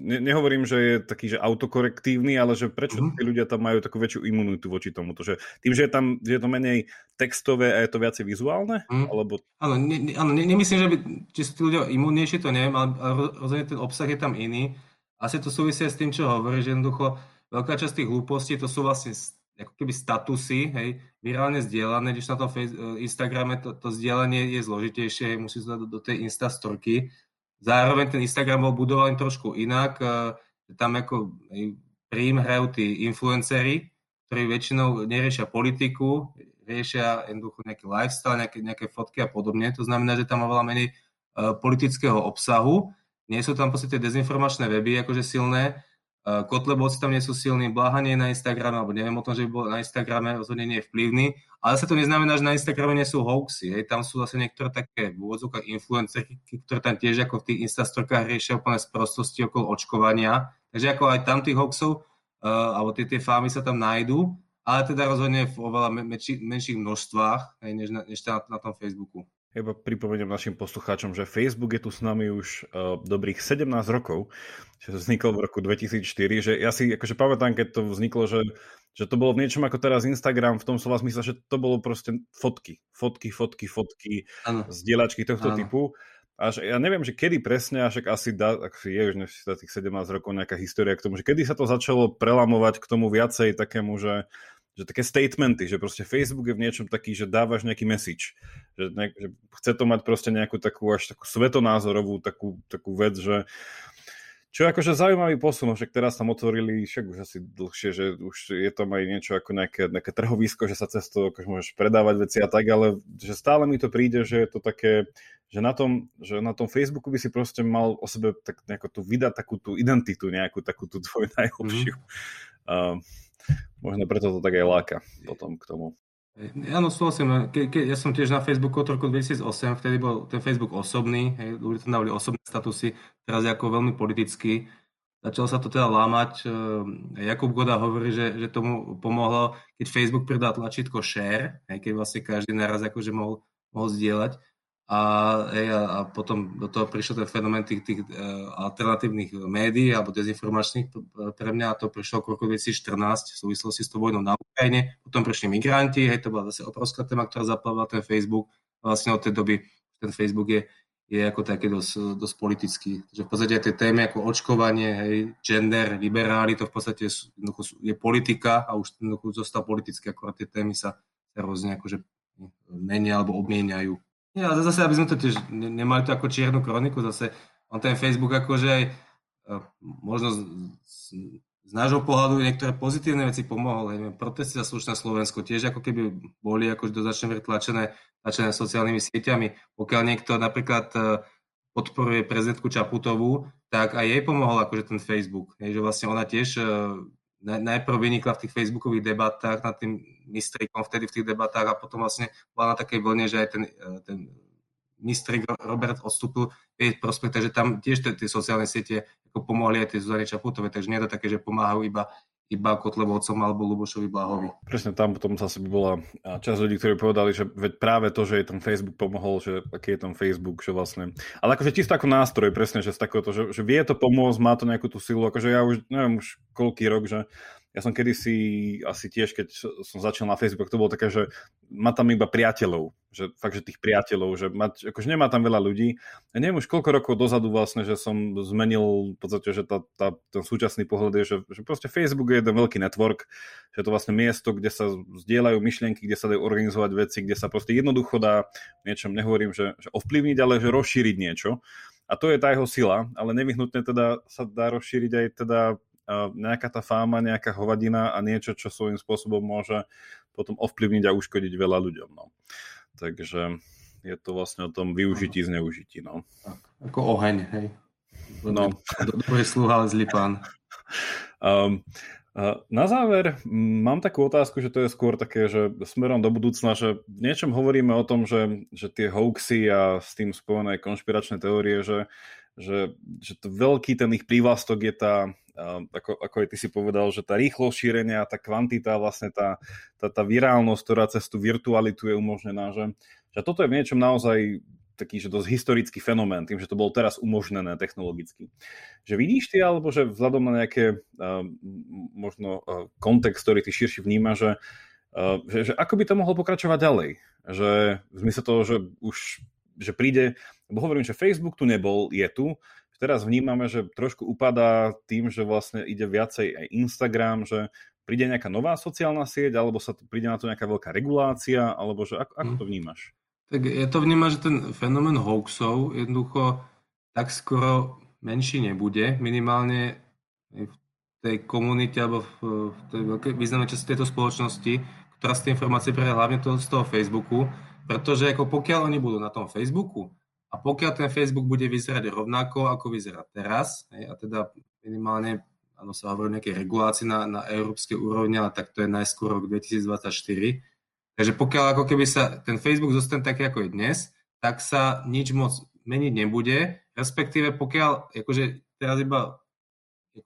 ne, nehovorím, že je taký, že autokorektívny, ale že prečo mm-hmm. tí ľudia tam majú takú väčšiu imunitu voči tomuto, že tým, že je tam je to menej textové a je to viacej vizuálne? Mm. Alebo... Áno, ne, áno ne, nemyslím, že by, či sú tí ľudia imunnejší, to neviem, ale, rozhodne ten obsah je tam iný. Asi to súvisia s tým, čo hovorí, že jednoducho veľká časť tých hlúpostí to sú vlastne ako keby statusy, hej, virálne zdieľané, když na tom face, e, Instagrame to, to zdieľanie je zložitejšie, musí sa do, do tej Instastorky. Zároveň ten Instagram bol budovaný trošku inak, e, tam ako hej, príjm hrajú tí influencery, ktorí väčšinou neriešia politiku, riešia jednoducho nejaký lifestyle, nejaké, nejaké fotky a podobne. To znamená, že tam má veľa menej uh, politického obsahu. Nie sú tam v podstate dezinformačné weby akože silné, Kotlebovci tam nie sú silní, Blaha nie je na Instagrame, alebo neviem o tom, že by bol na Instagrame, rozhodne nie je vplyvný, ale sa to neznamená, že na Instagrame nie sú hoaxy. Hej. Tam sú zase niektoré také v úvodzovkách influencerky, ktoré tam tiež ako v tých Instastorkách riešia úplne sprostosti okolo očkovania. Takže ako aj tam tých hoaxov, uh, alebo tie, tie fámy sa tam nájdú, ale teda rozhodne v oveľa menší, menších množstvách, hej, než, na, než na, na tom Facebooku. Iba pripomeniem našim poslucháčom, že Facebook je tu s nami už uh, dobrých 17 rokov, že to vzniklo v roku 2004, že ja si akože pamätám, keď to vzniklo, že, že to bolo v niečom ako teraz Instagram, v tom slova zmysle, že to bolo proste fotky, fotky, fotky, fotky, ano. zdieľačky tohto ano. typu. Až ja neviem, že kedy presne, až asi dá, ak je už tých 17 rokov nejaká história k tomu, že kedy sa to začalo prelamovať k tomu viacej takému, že že také statementy, že proste Facebook je v niečom taký, že dávaš nejaký message, že, ne, že chce to mať proste nejakú takú až takú svetonázorovú takú, takú vec, že čo je akože zaujímavý posun, však teraz tam otvorili, však už asi dlhšie, že už je tam aj niečo ako nejaké, nejaké trhovisko, že sa cez to akože môžeš predávať veci a tak, ale že stále mi to príde, že je to také, že na tom, že na tom Facebooku by si proste mal o sebe tak nejako tu vydať takú tú identitu, nejakú takú tú tvoju najlepšiu. Mm. Uh, možno preto to tak aj láka potom k tomu. Áno, súhlasím. Ke, ke, ja som tiež na Facebooku od roku 2008, vtedy bol ten Facebook osobný, hej, ľudia tam dávali osobné statusy, teraz je ako veľmi politický. začalo sa to teda lámať. Jakub Goda hovorí, že, že tomu pomohlo, keď Facebook pridal tlačítko share, aj keď vlastne každý naraz akože mohol, mohol zdieľať. A, a potom do toho prišiel ten fenomén tých, tých uh, alternatívnych médií alebo dezinformačných pre mňa a to prišlo v roku 2014 v súvislosti s tou vojnou na Ukrajine. Potom prišli migranti, hej, to bola zase obrovská téma, ktorá zaplavila ten Facebook. Vlastne od tej doby ten Facebook je, je ako taký dosť, dosť politický. Že v podstate tie témy ako očkovanie, hej, gender, liberáli, to v podstate je, je politika a už zostal politické, akorát tie témy sa, sa rôzne akože menia alebo obmieniajú. Ja, zase, aby sme to tiež nemali to ako čiernu kroniku, zase on ten Facebook akože aj e, možno z, z nášho pohľadu niektoré pozitívne veci pomohol. Neviem, protesty za slušné Slovensko tiež ako keby boli akože do značnej tlačené, tlačené sociálnymi sieťami. Pokiaľ niekto napríklad e, podporuje prezidentku Čaputovú, tak aj jej pomohol akože ten Facebook. Je, že vlastne ona tiež e, najprv vynikla v tých facebookových debatách nad tým mistrikom vtedy v tých debatách a potom vlastne bola na takej vlne, že aj ten, e, ten mistrik Robert odstúpil v prospech, takže tam tiež tie, sociálne siete ako pomohli aj tie Zuzane Čaputovej, takže nie je to také, že pomáhajú iba iba Kotlebovcom alebo Lubošovi Blahovi. Presne tam potom zase by bola časť ľudí, ktorí povedali, že veď práve to, že je ten Facebook pomohol, že aký je ten Facebook, že vlastne... Ale akože čisto ako nástroj, presne, že z takéhoto, že, že vie to pomôcť, má to nejakú tú silu, akože ja už neviem už koľký rok, že ja som kedysi asi tiež, keď som začal na Facebook, to bolo také, že má tam iba priateľov, že fakt, že tých priateľov, že mať, akože nemá tam veľa ľudí. Ja neviem už koľko rokov dozadu vlastne, že som zmenil v podstate, že tá, tá, ten súčasný pohľad je, že, že proste Facebook je jeden veľký network, že je to vlastne miesto, kde sa zdieľajú myšlienky, kde sa dajú organizovať veci, kde sa proste jednoducho dá niečom, nehovorím, že, že ovplyvniť, ale že rozšíriť niečo. A to je tá jeho sila, ale nevyhnutne teda sa dá rozšíriť aj teda nejaká tá fáma, nejaká hovadina a niečo, čo svojím spôsobom môže potom ovplyvniť a uškodiť veľa ľuďom. No. Takže je to vlastne o tom využití, zneužití. No. Ako oheň, hej. No. Dobrý sluha, ale zlý pán. Um, na záver mám takú otázku, že to je skôr také, že smerom do budúcna, že v niečom hovoríme o tom, že, že tie hoaxy a s tým spojené konšpiračné teórie, že, že, že to veľký ten ich prívlastok je tá, ako, ako aj ty si povedal, že tá rýchlosť šírenia, tá kvantita, vlastne tá, tá, tá virálnosť, ktorá cez tú virtualitu je umožnená, že, že toto je v niečom naozaj taký, že dosť historický fenomén, tým, že to bolo teraz umožnené technologicky. Že vidíš ty, alebo že vzhľadom na nejaké uh, možno uh, kontext, ktorý ty širší vníma, že, uh, že, že ako by to mohlo pokračovať ďalej? Že v zmysle toho, že už že príde, lebo hovorím, že Facebook tu nebol, je tu, teraz vnímame, že trošku upadá tým, že vlastne ide viacej aj Instagram, že príde nejaká nová sociálna sieť, alebo sa príde na to nejaká veľká regulácia, alebo že ako, ako to mhm. vnímaš? Tak ja to vnímam, že ten fenomén hoaxov jednoducho tak skoro menší nebude, minimálne v tej komunite alebo v tej veľkej významnej časti tejto spoločnosti, ktorá z tej informácie pre hlavne to, z toho Facebooku, pretože ako pokiaľ oni budú na tom Facebooku a pokiaľ ten Facebook bude vyzerať rovnako, ako vyzerá teraz, hej, a teda minimálne, áno, sa hovorí o nejakej regulácii na, na európskej úrovni, ale tak to je najskôr rok 2024. Takže pokiaľ ako keby sa ten Facebook zostane taký, ako je dnes, tak sa nič moc meniť nebude, respektíve pokiaľ, akože teraz iba,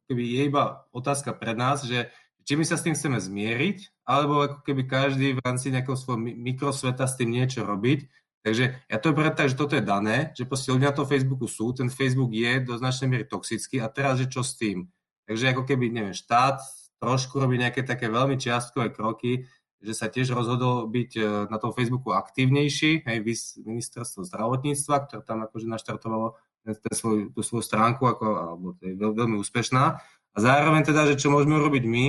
keby je iba otázka pred nás, že či my sa s tým chceme zmieriť, alebo ako keby každý v rámci nejakého svojho mikrosveta s tým niečo robiť, Takže ja to beriem tak, že toto je dané, že proste ľudia na tom Facebooku sú, ten Facebook je do značnej miery toxický a teraz je čo s tým? Takže ako keby, neviem, štát trošku robí nejaké také veľmi čiastkové kroky, že sa tiež rozhodol byť e, na tom Facebooku aktívnejší, hej, ministerstvo zdravotníctva, ktoré tam akože naštartovalo ten, ten svoj, tú svoju stránku, ako, alebo to je veľ, veľmi úspešná. A zároveň teda, že čo môžeme urobiť my,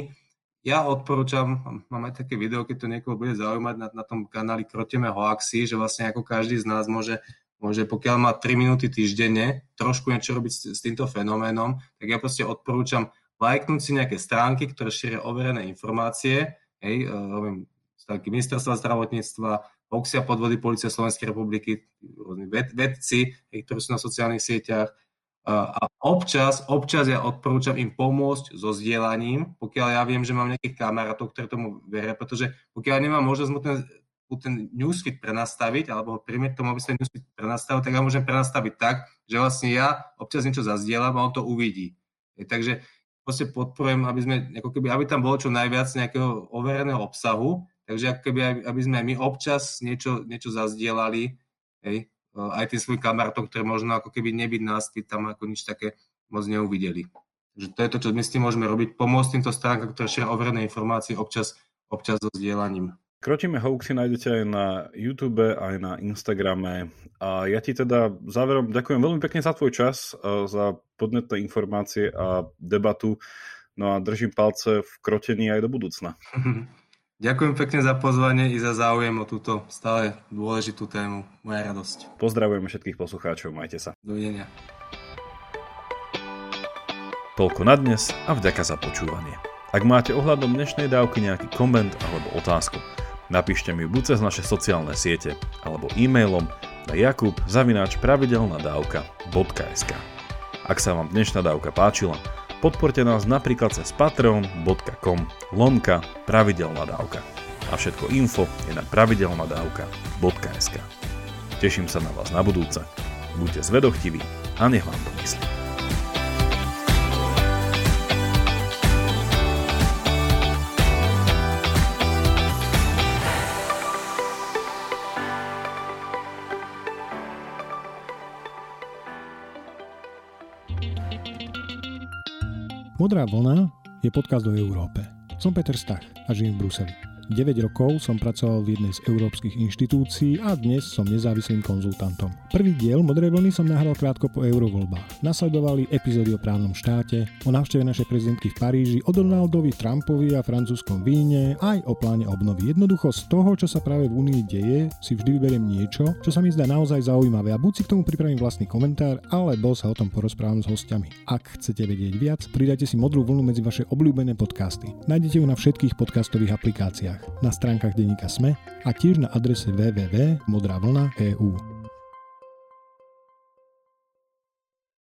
ja odporúčam, mám aj také video, keď to niekoho bude zaujímať na, na tom kanáli Kroteme hoaxy, že vlastne ako každý z nás môže, môže pokiaľ má 3 minúty týždenne, trošku niečo robiť s, s týmto fenoménom, tak ja proste odporúčam lajknúť si nejaké stránky, ktoré šíria overené informácie, hej, robím stránky ministerstva zdravotníctva, hoxia podvody Polície Slovenskej republiky, rôzni ved, vedci, hej, ktorí sú na sociálnych sieťach, a občas, občas ja odporúčam im pomôcť so zdieľaním, pokiaľ ja viem, že mám nejakých kamarátov, ktorí tomu veria, pretože pokiaľ nemám možnosť mu ten, mu ten newsfeed prenastaviť, alebo príjme k tomu, aby sa newsfeed prenastavil, tak ja môžem prenastaviť tak, že vlastne ja občas niečo zazdieľam a on to uvidí. Takže proste podporujem, aby, sme, ako keby, aby tam bolo čo najviac nejakého overeného obsahu, takže ako keby, aby sme aj my občas niečo, niečo zazdielali, hej, aj tým svojim kamarátom, ktoré možno ako keby nebyť nás, tam ako nič také moc neuvideli. Takže to je to, čo my s tým môžeme robiť, pomôcť týmto stránkam, ktoré šia overené informácie občas, občas so zdieľaním. Krotíme hoaxy nájdete aj na YouTube, aj na Instagrame. A ja ti teda záverom ďakujem veľmi pekne za tvoj čas, za podnetné informácie a debatu. No a držím palce v krotení aj do budúcna. Ďakujem pekne za pozvanie i za záujem o túto stále dôležitú tému. Moja radosť. Pozdravujem všetkých poslucháčov, majte sa. Dovidenia. Toľko na dnes a vďaka za počúvanie. Ak máte ohľadom dnešnej dávky nejaký koment alebo otázku, Napíšte mi buď cez naše sociálne siete alebo e-mailom na jakub zavináč pravidelnadavka.sk Ak sa vám dnešná dávka páčila, podporte nás napríklad cez patreon.com lomka pravidelná dávka. A všetko info je na pravidelnadavka.sk Teším sa na vás na budúce. Buďte zvedochtiví a nech vám to myslí. Modrá vlna je podcast o Európe. Som Peter Stach a žijem v Bruseli. 9 rokov som pracoval v jednej z európskych inštitúcií a dnes som nezávislým konzultantom. Prvý diel Modrej vlny som nahral krátko po eurovoľbách. Nasledovali epizódy o právnom štáte, o návšteve našej prezidentky v Paríži, o Donaldovi Trumpovi a francúzskom víne, aj o pláne obnovy. Jednoducho z toho, čo sa práve v Únii deje, si vždy vyberiem niečo, čo sa mi zdá naozaj zaujímavé a buď si k tomu pripravím vlastný komentár, alebo sa o tom porozprávam s hostiami. Ak chcete vedieť viac, pridajte si Modrú vlnu medzi vaše obľúbené podcasty. Nájdete ju na všetkých podcastových aplikáciách médiách, na stránkach denníka SME a tiež na adrese www.modravlna.eu.